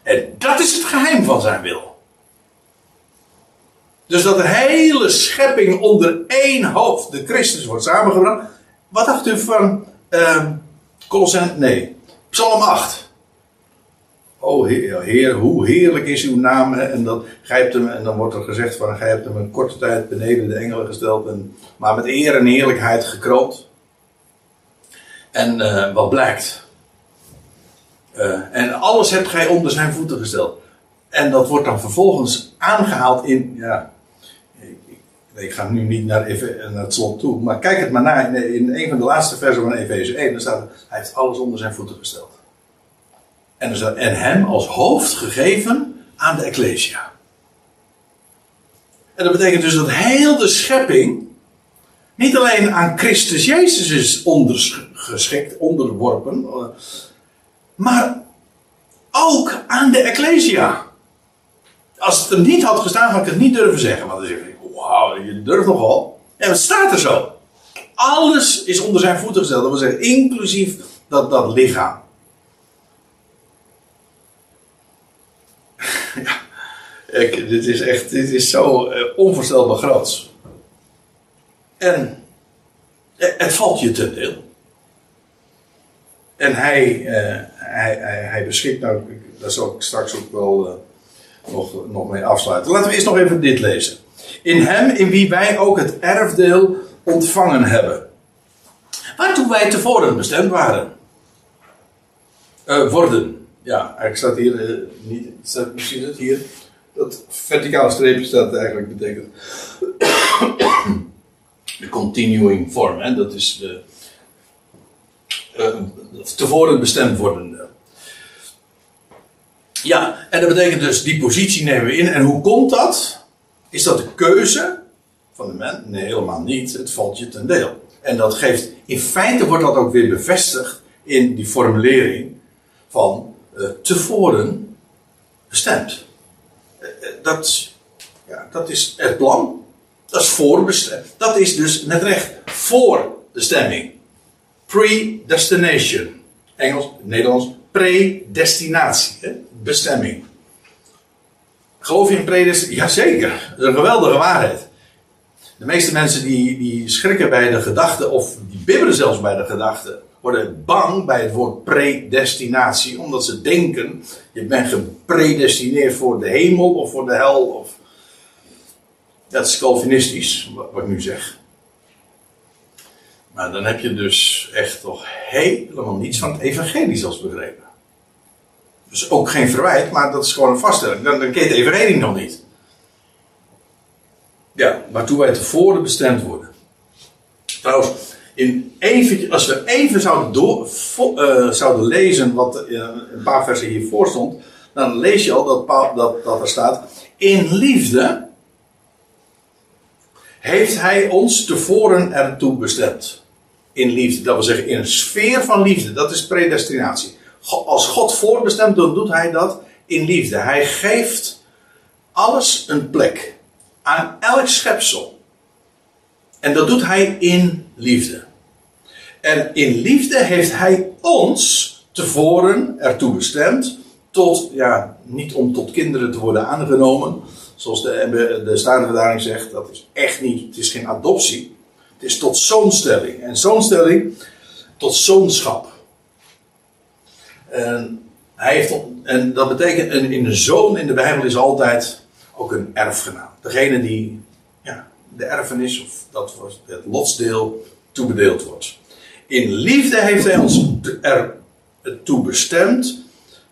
En dat is het geheim van zijn wil. Dus dat de hele schepping onder één hoofd, de Christus, wordt samengebracht. Wat dacht u van uh? Nee, Psalm 8. Oh heer, hoe heerlijk is uw naam. En, dan, gij hem, en dan wordt er gezegd van, gij hebt hem een korte tijd beneden de engelen gesteld. En, maar met eer en heerlijkheid gekroond. En uh, wat blijkt? Uh, en alles hebt gij onder zijn voeten gesteld. En dat wordt dan vervolgens aangehaald in, ja, ik, ga nu niet naar, het slot toe, maar kijk het maar naar in, een van de laatste versen van Efeze 1, dan staat hij heeft alles onder zijn voeten gesteld. En, en hem als hoofd gegeven aan de Ecclesia. En dat betekent dus dat heel de schepping niet alleen aan Christus Jezus is ondergeschikt, onderworpen, eh, maar ook aan de Ecclesia. Als het er niet had gestaan, had ik het niet durven zeggen. Want dan zeg ik, wauw, je durft nogal. En het staat er zo. Alles is onder zijn voeten gesteld. Dat wil zeggen, inclusief dat, dat lichaam. ja, dit is echt, dit is zo uh, onvoorstelbaar groot. En eh, het valt je ten deel. En hij, uh, hij, hij, hij, beschikt, nou, daar zal ik straks ook wel nog, nog mee afsluiten. Laten we eerst nog even dit lezen. In hem, in wie wij ook het erfdeel ontvangen hebben. Waartoe wij tevoren bestemd waren. Worden. Ja, eigenlijk staat hier niet, staat, misschien het hier. Dat verticale streepje staat eigenlijk betekent [coughs] de continuing vorm. Dat is de uh, tevoren bestemd wordende. Ja, en dat betekent dus die positie nemen we in. En hoe komt dat? Is dat de keuze van de mens? Nee, helemaal niet. Het valt je ten deel. En dat geeft, in feite wordt dat ook weer bevestigd in die formulering van uh, tevoren bestemd. Dat, ja, dat is het plan. Dat is voorbestemd. Dat is dus met recht voor de stemming. Predestination. Engels, Nederlands, predestinatie. Hè? Bestemming. Geloof je in predestinatie? Jazeker. Dat een geweldige waarheid. De meeste mensen die, die schrikken bij de gedachte, of die bibberen zelfs bij de gedachte, worden bang bij het woord predestinatie, omdat ze denken, je bent gepredestineerd voor de hemel of voor de hel. Of dat is Calvinistisch, wat ik nu zeg. Maar dan heb je dus echt toch helemaal niets van het evangelie zelfs begrepen. Dus ook geen verwijt, maar dat is gewoon een vaststelling. Dan, dan ken je nog niet. Ja, waartoe wij tevoren bestemd worden. Trouwens, in als we even zouden, uh, zouden lezen wat uh, een paar versen hiervoor stond, dan lees je al dat, dat, dat er staat: In liefde heeft hij ons tevoren ertoe bestemd. in liefde. Dat wil zeggen in een sfeer van liefde. Dat is predestinatie. Als God voorbestemt, dan doet hij dat in liefde. Hij geeft alles een plek. Aan elk schepsel. En dat doet hij in liefde. En in liefde heeft hij ons tevoren ertoe bestemd. Tot, ja, niet om tot kinderen te worden aangenomen. Zoals de, de Statenverdaling zegt, dat is echt niet, het is geen adoptie. Het is tot zoonstelling. En zoonstelling tot zoonschap. En, hij heeft, en dat betekent, een, in een zoon in de Bijbel is altijd ook een erfgenaam. Degene die ja, de erfenis, of dat het lotsdeel, toebedeeld wordt. In liefde heeft hij ons er toe bestemd,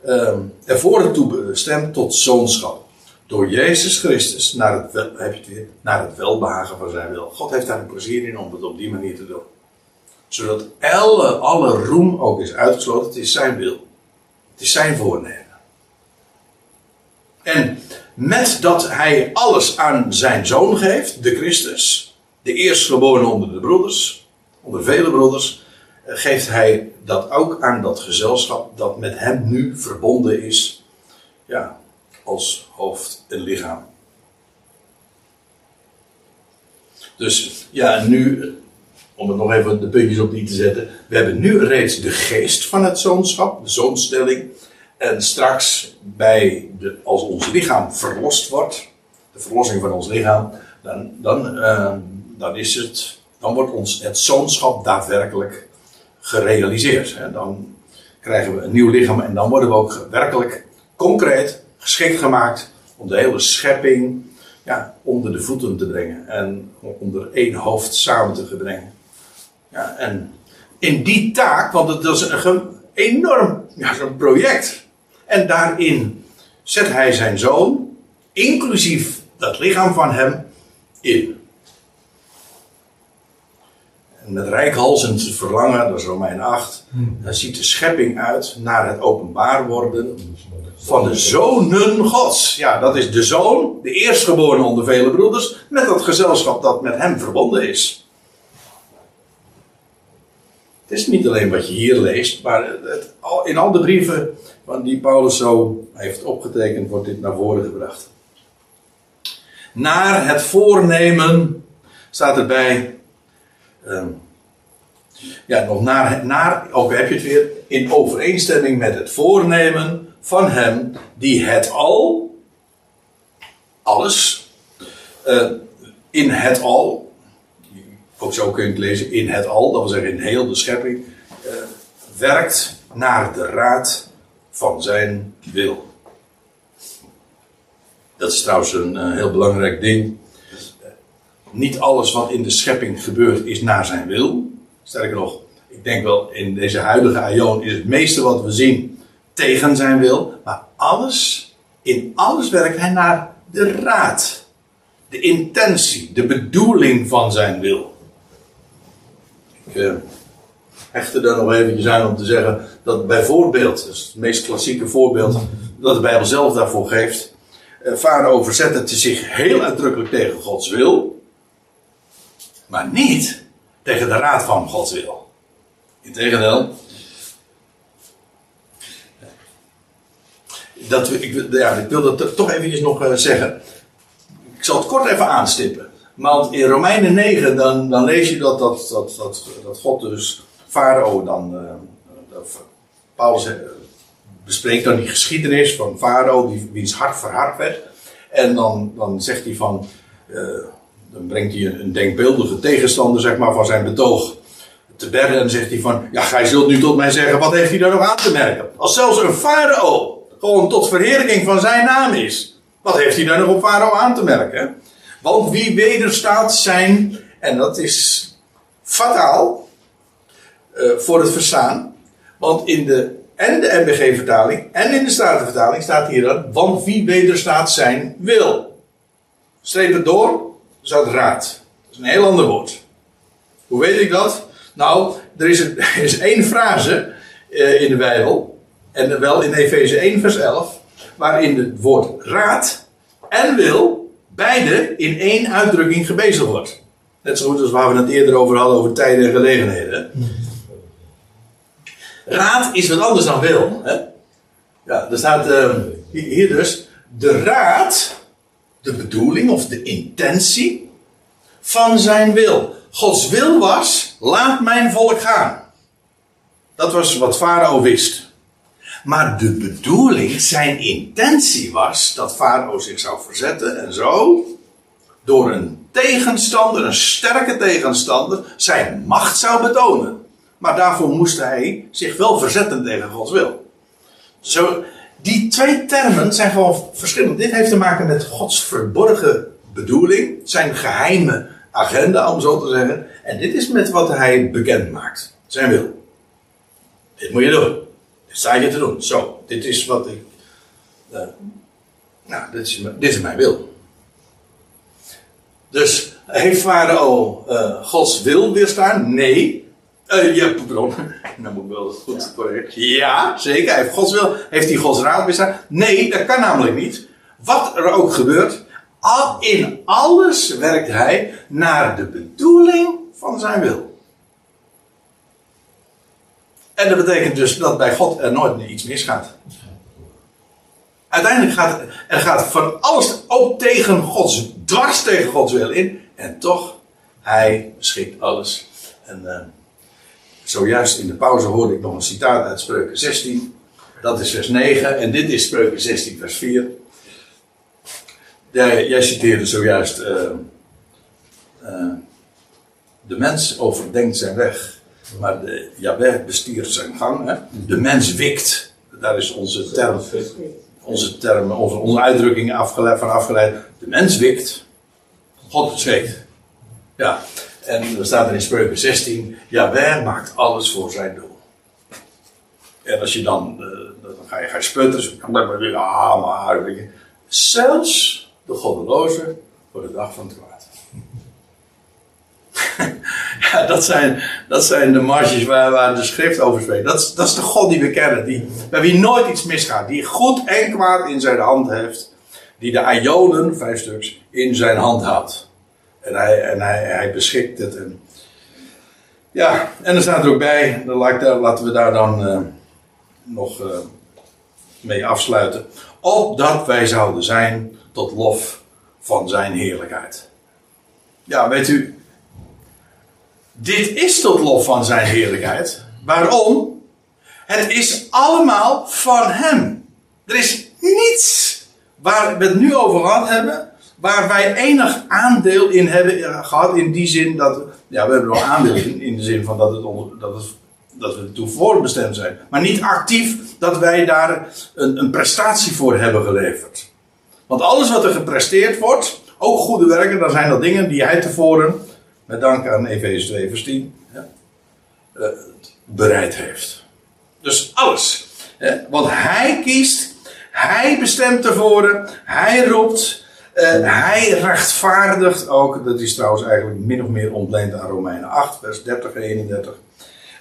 um, ervoor toe bestemd tot zoonschap. Door Jezus Christus naar het, heb je het, naar het welbehagen van zijn wil. God heeft daar een plezier in om het op die manier te doen. Zodat alle, alle roem ook is uitgesloten. Het is zijn wil. Het is zijn voornemen. En met dat hij alles aan zijn zoon geeft, de Christus, de eerstgeborene onder de broeders, onder vele broeders, geeft hij dat ook aan dat gezelschap dat met hem nu verbonden is, ja, als hoofd en lichaam. Dus ja, nu, om het nog even de puntjes op die te zetten, we hebben nu reeds de geest van het zoonschap, de zoonstelling. En straks, bij de, als ons lichaam verlost wordt, de verlossing van ons lichaam, dan, dan, uh, dan, is het, dan wordt ons het zoonschap daadwerkelijk gerealiseerd. Dan krijgen we een nieuw lichaam en dan worden we ook werkelijk concreet geschikt gemaakt om de hele schepping ja, onder de voeten te brengen en onder één hoofd samen te brengen. Ja, en in die taak, want het is een enorm ja, zo'n project. En daarin zet hij zijn zoon, inclusief dat lichaam van hem, in. En met rijkhalsend verlangen, dat is Romein 8, hmm. dan ziet de schepping uit naar het openbaar worden van de zonen Gods. Ja, dat is de zoon, de eerstgeboren onder vele broeders, met dat gezelschap dat met hem verbonden is. Het is niet alleen wat je hier leest, maar het, in al de brieven die Paulus zo heeft opgetekend, wordt dit naar voren gebracht. Naar het voornemen staat erbij Ehm, ja, nog naar, naar, ook heb je het weer, in overeenstemming met het voornemen van hem die het al, alles, uh, in het al, ook zo kun je het lezen, in het al, dat wil zeggen in heel de schepping, uh, werkt naar de raad van zijn wil. Dat is trouwens een uh, heel belangrijk ding niet alles wat in de schepping gebeurt is naar zijn wil. Sterker nog, ik denk wel in deze huidige aion is het meeste wat we zien tegen zijn wil. Maar alles, in alles werkt hij naar de raad. De intentie, de bedoeling van zijn wil. Ik uh, hecht er nog eventjes aan om te zeggen dat bijvoorbeeld, dat is het meest klassieke voorbeeld dat de Bijbel zelf daarvoor geeft. Uh, Farao verzette zich heel uitdrukkelijk tegen Gods wil. Maar niet tegen de raad van Gods wil. Integendeel. Dat, ik, ja, ik wil dat toch even nog uh, zeggen. Ik zal het kort even aanstippen. Want in Romeinen 9 dan, dan lees je dat, dat, dat, dat, dat God dus Farao dan. Uh, Paulus uh, bespreekt dan die geschiedenis van Farao, die, wiens hart verhard werd. En dan, dan zegt hij van dan brengt hij een, denkbeeldige tegenstander zeg maar, van zijn betoog te bergen. En zegt hij van, ja, gij zult nu tot mij zeggen, wat heeft hij daar nog aan te merken? Als zelfs een farao gewoon tot verheerlijking van zijn naam is. Wat heeft hij daar nog op farao aan te merken? Want wie wederstaat zijn, en dat is fataal uh, voor het verstaan. Want in de, en de NBG-vertaling en in de Statenvertaling staat hier dan, want wie wederstaat zijn wil. Streep het door, uit raad. Dat is een heel ander woord. Hoe weet ik dat? Nou, er is, een, [laughs] er is één frase uh, in de Bijbel, en wel in Efeze 1, vers 11, waarin het woord raad en wil beide in één uitdrukking gebezigd wordt. Net zo goed als waar we het eerder over hadden, over tijden en gelegenheden. Raad is wat anders dan wil. Hè? Ja, er staat uh, hier dus. De raad, de bedoeling of de intentie van zijn wil. Gods wil was: laat mijn volk gaan. Dat was wat Farao wist. Maar de bedoeling, zijn intentie was dat Farao zich zou verzetten en zo door een tegenstander, een sterke tegenstander, zijn macht zou betonen. Maar daarvoor moest hij zich wel verzetten tegen Gods wil. Zo, die twee termen zijn gewoon verschillend. Dit heeft te maken met Gods verborgen bedoeling, zijn geheime agenda, om zo te zeggen. En dit is met wat hij bekend maakt, zijn wil. Dit moet je doen. Dit sta je te doen. Zo, dit is wat ik. Uh, nou, dit is, dit is mijn wil. Dus heeft Farao uh, Gods wil weerstaan? Nee. Uh, ja, pardon. [laughs] Nou moet ik wel goed correct. Ja, zeker. Hij heeft Gods wil. Heeft hij Gods raad weerstaan? Nee, dat kan namelijk niet. Wat er ook gebeurt, al, in alles werkt hij naar de bedoeling van zijn wil. En dat betekent dus dat bij God er nooit meer iets misgaat. Uiteindelijk gaat er gaat van alles ook tegen Gods, dwars tegen Gods wil in. En toch, hij beschikt alles. En uh, zojuist in de pauze hoorde ik nog een citaat uit Spreuken 16. Dat is vers 9. En dit is Spreuken 16 vers 4. Jij, jij citeerde zojuist. Uh, uh, de mens overdenkt zijn weg. Maar de bestiert zijn gang. Hè? De mens wikt. Daar is onze term onze termen, onze, onze uitdrukkingen afgeleid, van afgeleid. De mens wikt, God schrikt. Ja, en er staat er in Spreuken 16, ja, wij maakt alles voor zijn doel. En als je dan, uh, dan ga je, ga je sputteren, ja, maar, zelfs de goddeloze voor de dag van het kwaad. [laughs] ja, dat zijn, dat zijn de marges waar, waar de schrift over spreekt. Dat, dat is de God die we kennen. Die, bij wie nooit iets misgaat. Die goed en kwaad in zijn hand heeft. Die de Ionen, vijf stuks, in zijn hand houdt. En hij, en hij, hij beschikt het. En, ja, en er staat er ook bij. Dan laten we daar dan uh, nog uh, mee afsluiten. Opdat wij zouden zijn tot lof van zijn heerlijkheid. Ja, weet u, dit is tot lof van zijn heerlijkheid. Waarom? Het is allemaal van hem. Er is niets waar we het nu over gehad hebben, waar wij enig aandeel in hebben gehad, in die zin dat, ja, we hebben nog [laughs] aandeel in, in de zin van dat, het, dat, het, dat we ertoe voorbestemd zijn. Maar niet actief dat wij daar een, een prestatie voor hebben geleverd. Want alles wat er gepresteerd wordt, ook goede werken, dan zijn dat dingen die hij tevoren met dank aan Efeze 2 vers 10, ja, uh, bereid heeft. Dus alles. Hè? Want hij kiest, hij bestemt tevoren, hij roept, hij rechtvaardigt ook. Dat is trouwens eigenlijk min of meer ontleend aan Romeinen 8, vers 30 en 31.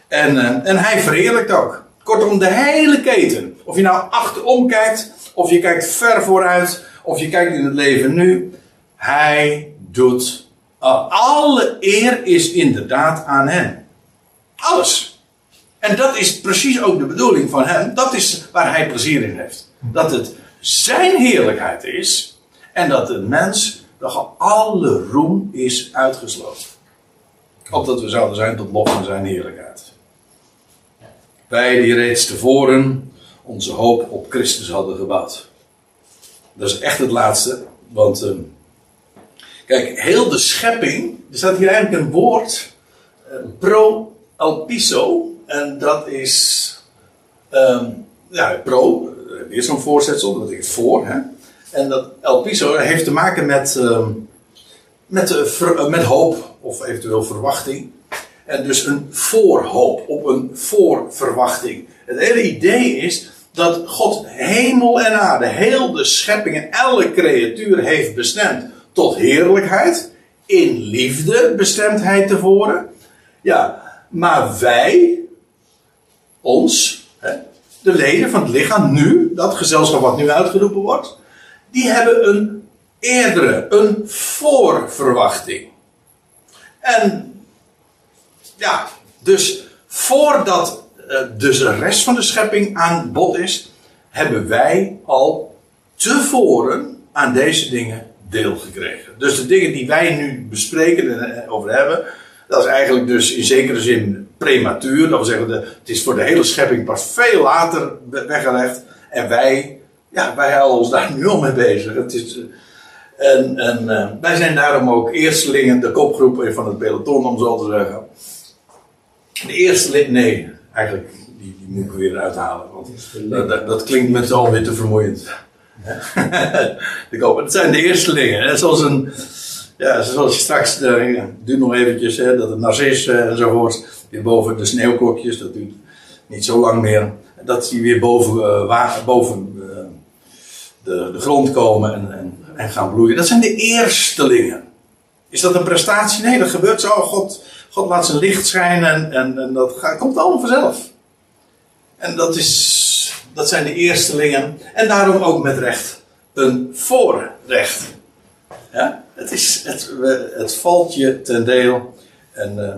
En, uh, en hij verheerlijkt ook. Kortom, de hele keten. Of je nou achterom kijkt, of je kijkt ver vooruit, of je kijkt in het leven nu. Hij doet alle eer is inderdaad aan hem. Alles. En dat is precies ook de bedoeling van hem. Dat is waar hij plezier in heeft. Dat het zijn heerlijkheid is. En dat de mens, dat alle roem is uitgesloten. Opdat we zouden zijn tot lof van zijn heerlijkheid. Wij die reeds tevoren onze hoop op Christus hadden gebouwd. Dat is echt het laatste. Want... Uh, Kijk, heel de schepping, er staat hier eigenlijk een woord, uh, pro alpiso, en dat is, um, ja, pro, weer zo'n voorzetsel, dat betekent voor, hè. En dat alpiso heeft te maken met, um, met, uh, met hoop, of eventueel verwachting. En dus een voorhoop, op een voorverwachting. Het hele idee is dat God hemel en aarde, heel de schepping en elke creatuur heeft bestemd tot heerlijkheid. In liefde bestemt hij tevoren. Ja, maar wij, ons, de leden van het lichaam, nu, dat gezelschap wat nu uitgeroepen wordt, die hebben een eerdere, een voorverwachting. En ja, dus voordat uh, dus de rest van de schepping aan bod is, hebben wij al tevoren aan deze dingen deel gekregen. Dus de dingen die wij nu bespreken en eh, over hebben, dat is eigenlijk dus in zekere zin prematuur. Dat wil zeggen, het is voor de hele schepping pas veel later weggelegd. En wij, ja, wij houden ons daar nu al mee bezig. Het is, eh, en, en uh, wij zijn daarom ook eerstelingen, de kopgroep van het peloton, om zo te zeggen. De eerste, nee, eigenlijk, die, die moet ik weer uithalen. Want dat, dat, dat klinkt met z'n alweer te vermoeiend. [laughs] de kop, het zijn de eerstelingen. Zoals een, ja, zoals je straks, uh, duurt nog eventjes, hè, dat het narcis uh, enzovoort, weer boven de sneeuwklokjes, dat duurt niet zo lang meer. Dat die weer boven, uh, boven de, de grond komen en, en, en, gaan bloeien. Dat zijn de eerstelingen. Is dat een prestatie? Nee, dat gebeurt zo. God, God laat zijn licht schijnen en, en, dat komt allemaal vanzelf. En dat, is, dat zijn de eerstelingen. En daarom ook met recht een voorrecht. Ja? Het, is, het, het valt je ten deel. En uh,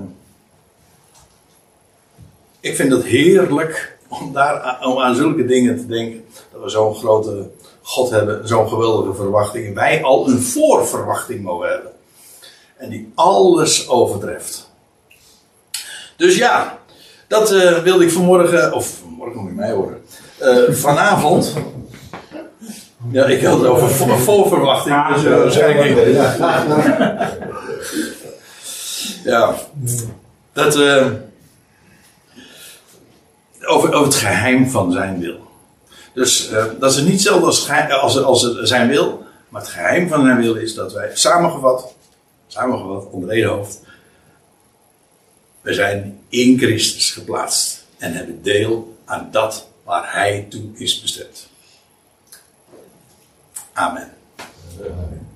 ik vind het heerlijk om, daar, om aan zulke dingen te denken. Dat we zo'n grote God hebben, zo'n geweldige verwachting. En wij al een voorverwachting mogen hebben. En die alles overtreft. Dus ja, dat uh, wilde ik vanmorgen, of vanmorgen moet je mij horen. Uh, vanavond. Ja, ik had het over vo voorverwachting, dus uh, waarschijnlijk. Ja, dat. over, over het geheim van zijn wil. Dus uh, dat is niet hetzelfde als, als, als zijn wil. Maar het geheim van zijn wil is dat wij samengevat, samengevat onder één hoofd, we zijn in Christus geplaatst en hebben deel aan dat waar Hij toe is bestemd. Amen. Amen.